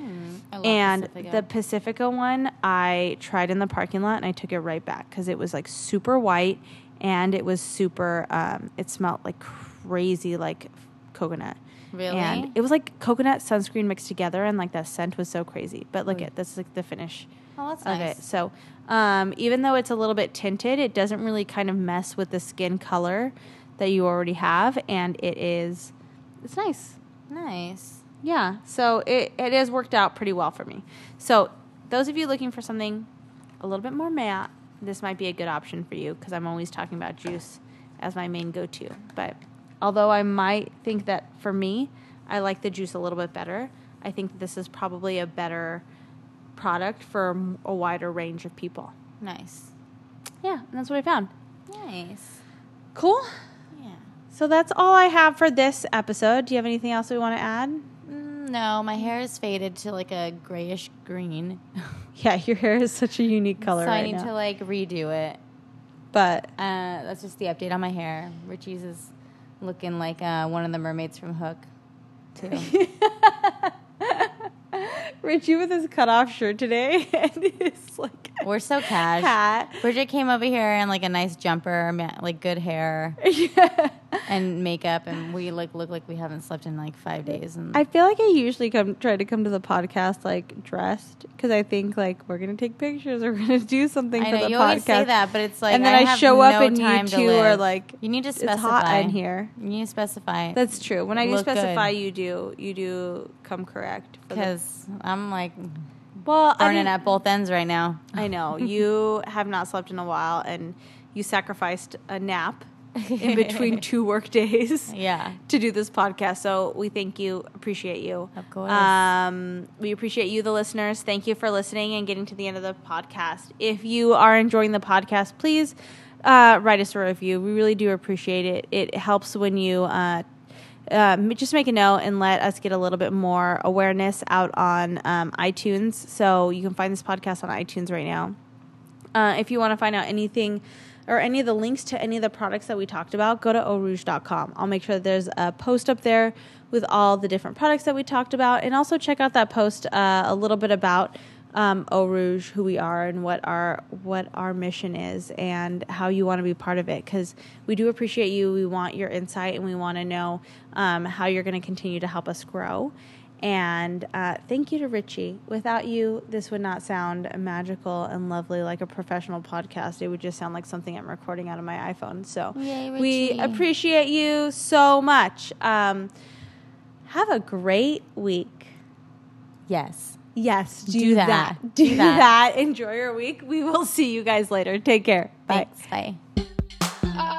Speaker 2: I love
Speaker 1: and
Speaker 2: Pacifica.
Speaker 1: the Pacifica one I tried in the parking lot and I took it right back because it was like super white and it was super. Um, it smelled like crazy, like coconut.
Speaker 2: Really?
Speaker 1: And it was like coconut sunscreen mixed together, and like that scent was so crazy. But look
Speaker 2: Ooh.
Speaker 1: at this is like the finish
Speaker 2: oh, that's
Speaker 1: of
Speaker 2: nice.
Speaker 1: it. So um, even though it's a little bit tinted, it doesn't really kind of mess with the skin color that you already have, and it is it's nice.
Speaker 2: Nice.
Speaker 1: Yeah, so it, it has worked out pretty well for me. So, those of you looking for something a little bit more matte, this might be a good option for you because I'm always talking about juice as my main go to. But although I might think that for me, I like the juice a little bit better, I think this is probably a better product for a wider range of people.
Speaker 2: Nice.
Speaker 1: Yeah, and that's what I found.
Speaker 2: Nice.
Speaker 1: Cool.
Speaker 2: Yeah.
Speaker 1: So, that's all I have for this episode. Do you have anything else we want to add?
Speaker 2: Mm, no, my hair is faded to like a grayish green.
Speaker 1: Yeah, your hair is such a unique color
Speaker 2: so I
Speaker 1: right
Speaker 2: need
Speaker 1: now.
Speaker 2: to like redo it.
Speaker 1: but
Speaker 2: Uh, that's just the update on my hair. Richie's is looking like uh, one of the mermaids from Hook, too.
Speaker 1: Richie with his cutoff shirt today, and it's like
Speaker 2: We're so cash.
Speaker 1: Cat.
Speaker 2: Bridget came over here in like a nice jumper, like good hair and makeup, and we like look like we haven't slept in like five days. And
Speaker 1: I feel like I usually come try to come to the podcast like dressed because I think like we're gonna take pictures or we're gonna do something
Speaker 2: I
Speaker 1: for
Speaker 2: know
Speaker 1: the
Speaker 2: you
Speaker 1: podcast.
Speaker 2: always say that, but it's like
Speaker 1: and then I,
Speaker 2: have
Speaker 1: show up
Speaker 2: no
Speaker 1: and you two are like,
Speaker 2: you need to
Speaker 1: it's
Speaker 2: specify
Speaker 1: hot in here.
Speaker 2: You need to specify
Speaker 1: That's true. When I do
Speaker 2: Look good.
Speaker 1: specify, you do you do come correct.
Speaker 2: because I'm like
Speaker 1: well, I
Speaker 2: burning
Speaker 1: mean,
Speaker 2: at both ends right now.
Speaker 1: I know you have not slept in a while, and you sacrificed a nap in between two work days.
Speaker 2: Yeah,
Speaker 1: to do this podcast. So we thank you, appreciate you.
Speaker 2: Of course.
Speaker 1: Um, we appreciate you, the listeners. Thank you for listening and getting to the end of the podcast. If you are enjoying the podcast, please uh, write us a review. We really do appreciate it. It helps when you. Uh, um, just make a note and let us get a little bit more awareness out on um, iTunes. So you can find this podcast on iTunes right now. Uh, if you want to find out anything or any of the links to any of the products that we talked about, go to orouge.com. I'll make sure there's a post up there with all the different products that we talked about. And also check out that post uh, a little bit about um, Eau Rouge, who we are, and what our what our mission is, and how you want to be part of it. Because we do appreciate you. We want your insight, and we want to know um, how you're going to continue to help us grow. And uh, thank you to Richie. Without you, this would not sound magical and lovely like a professional podcast. It would just sound like something I'm recording out of my iPhone. So
Speaker 2: Yay,
Speaker 1: we appreciate you so much. Um, have a great week.
Speaker 2: yes.
Speaker 1: Yes, do,
Speaker 2: Do
Speaker 1: that.
Speaker 2: that.
Speaker 1: Do,
Speaker 2: Do
Speaker 1: that.
Speaker 2: that.
Speaker 1: Enjoy your week. We will see you guys later. Take care. Bye.
Speaker 2: Thanks. Bye.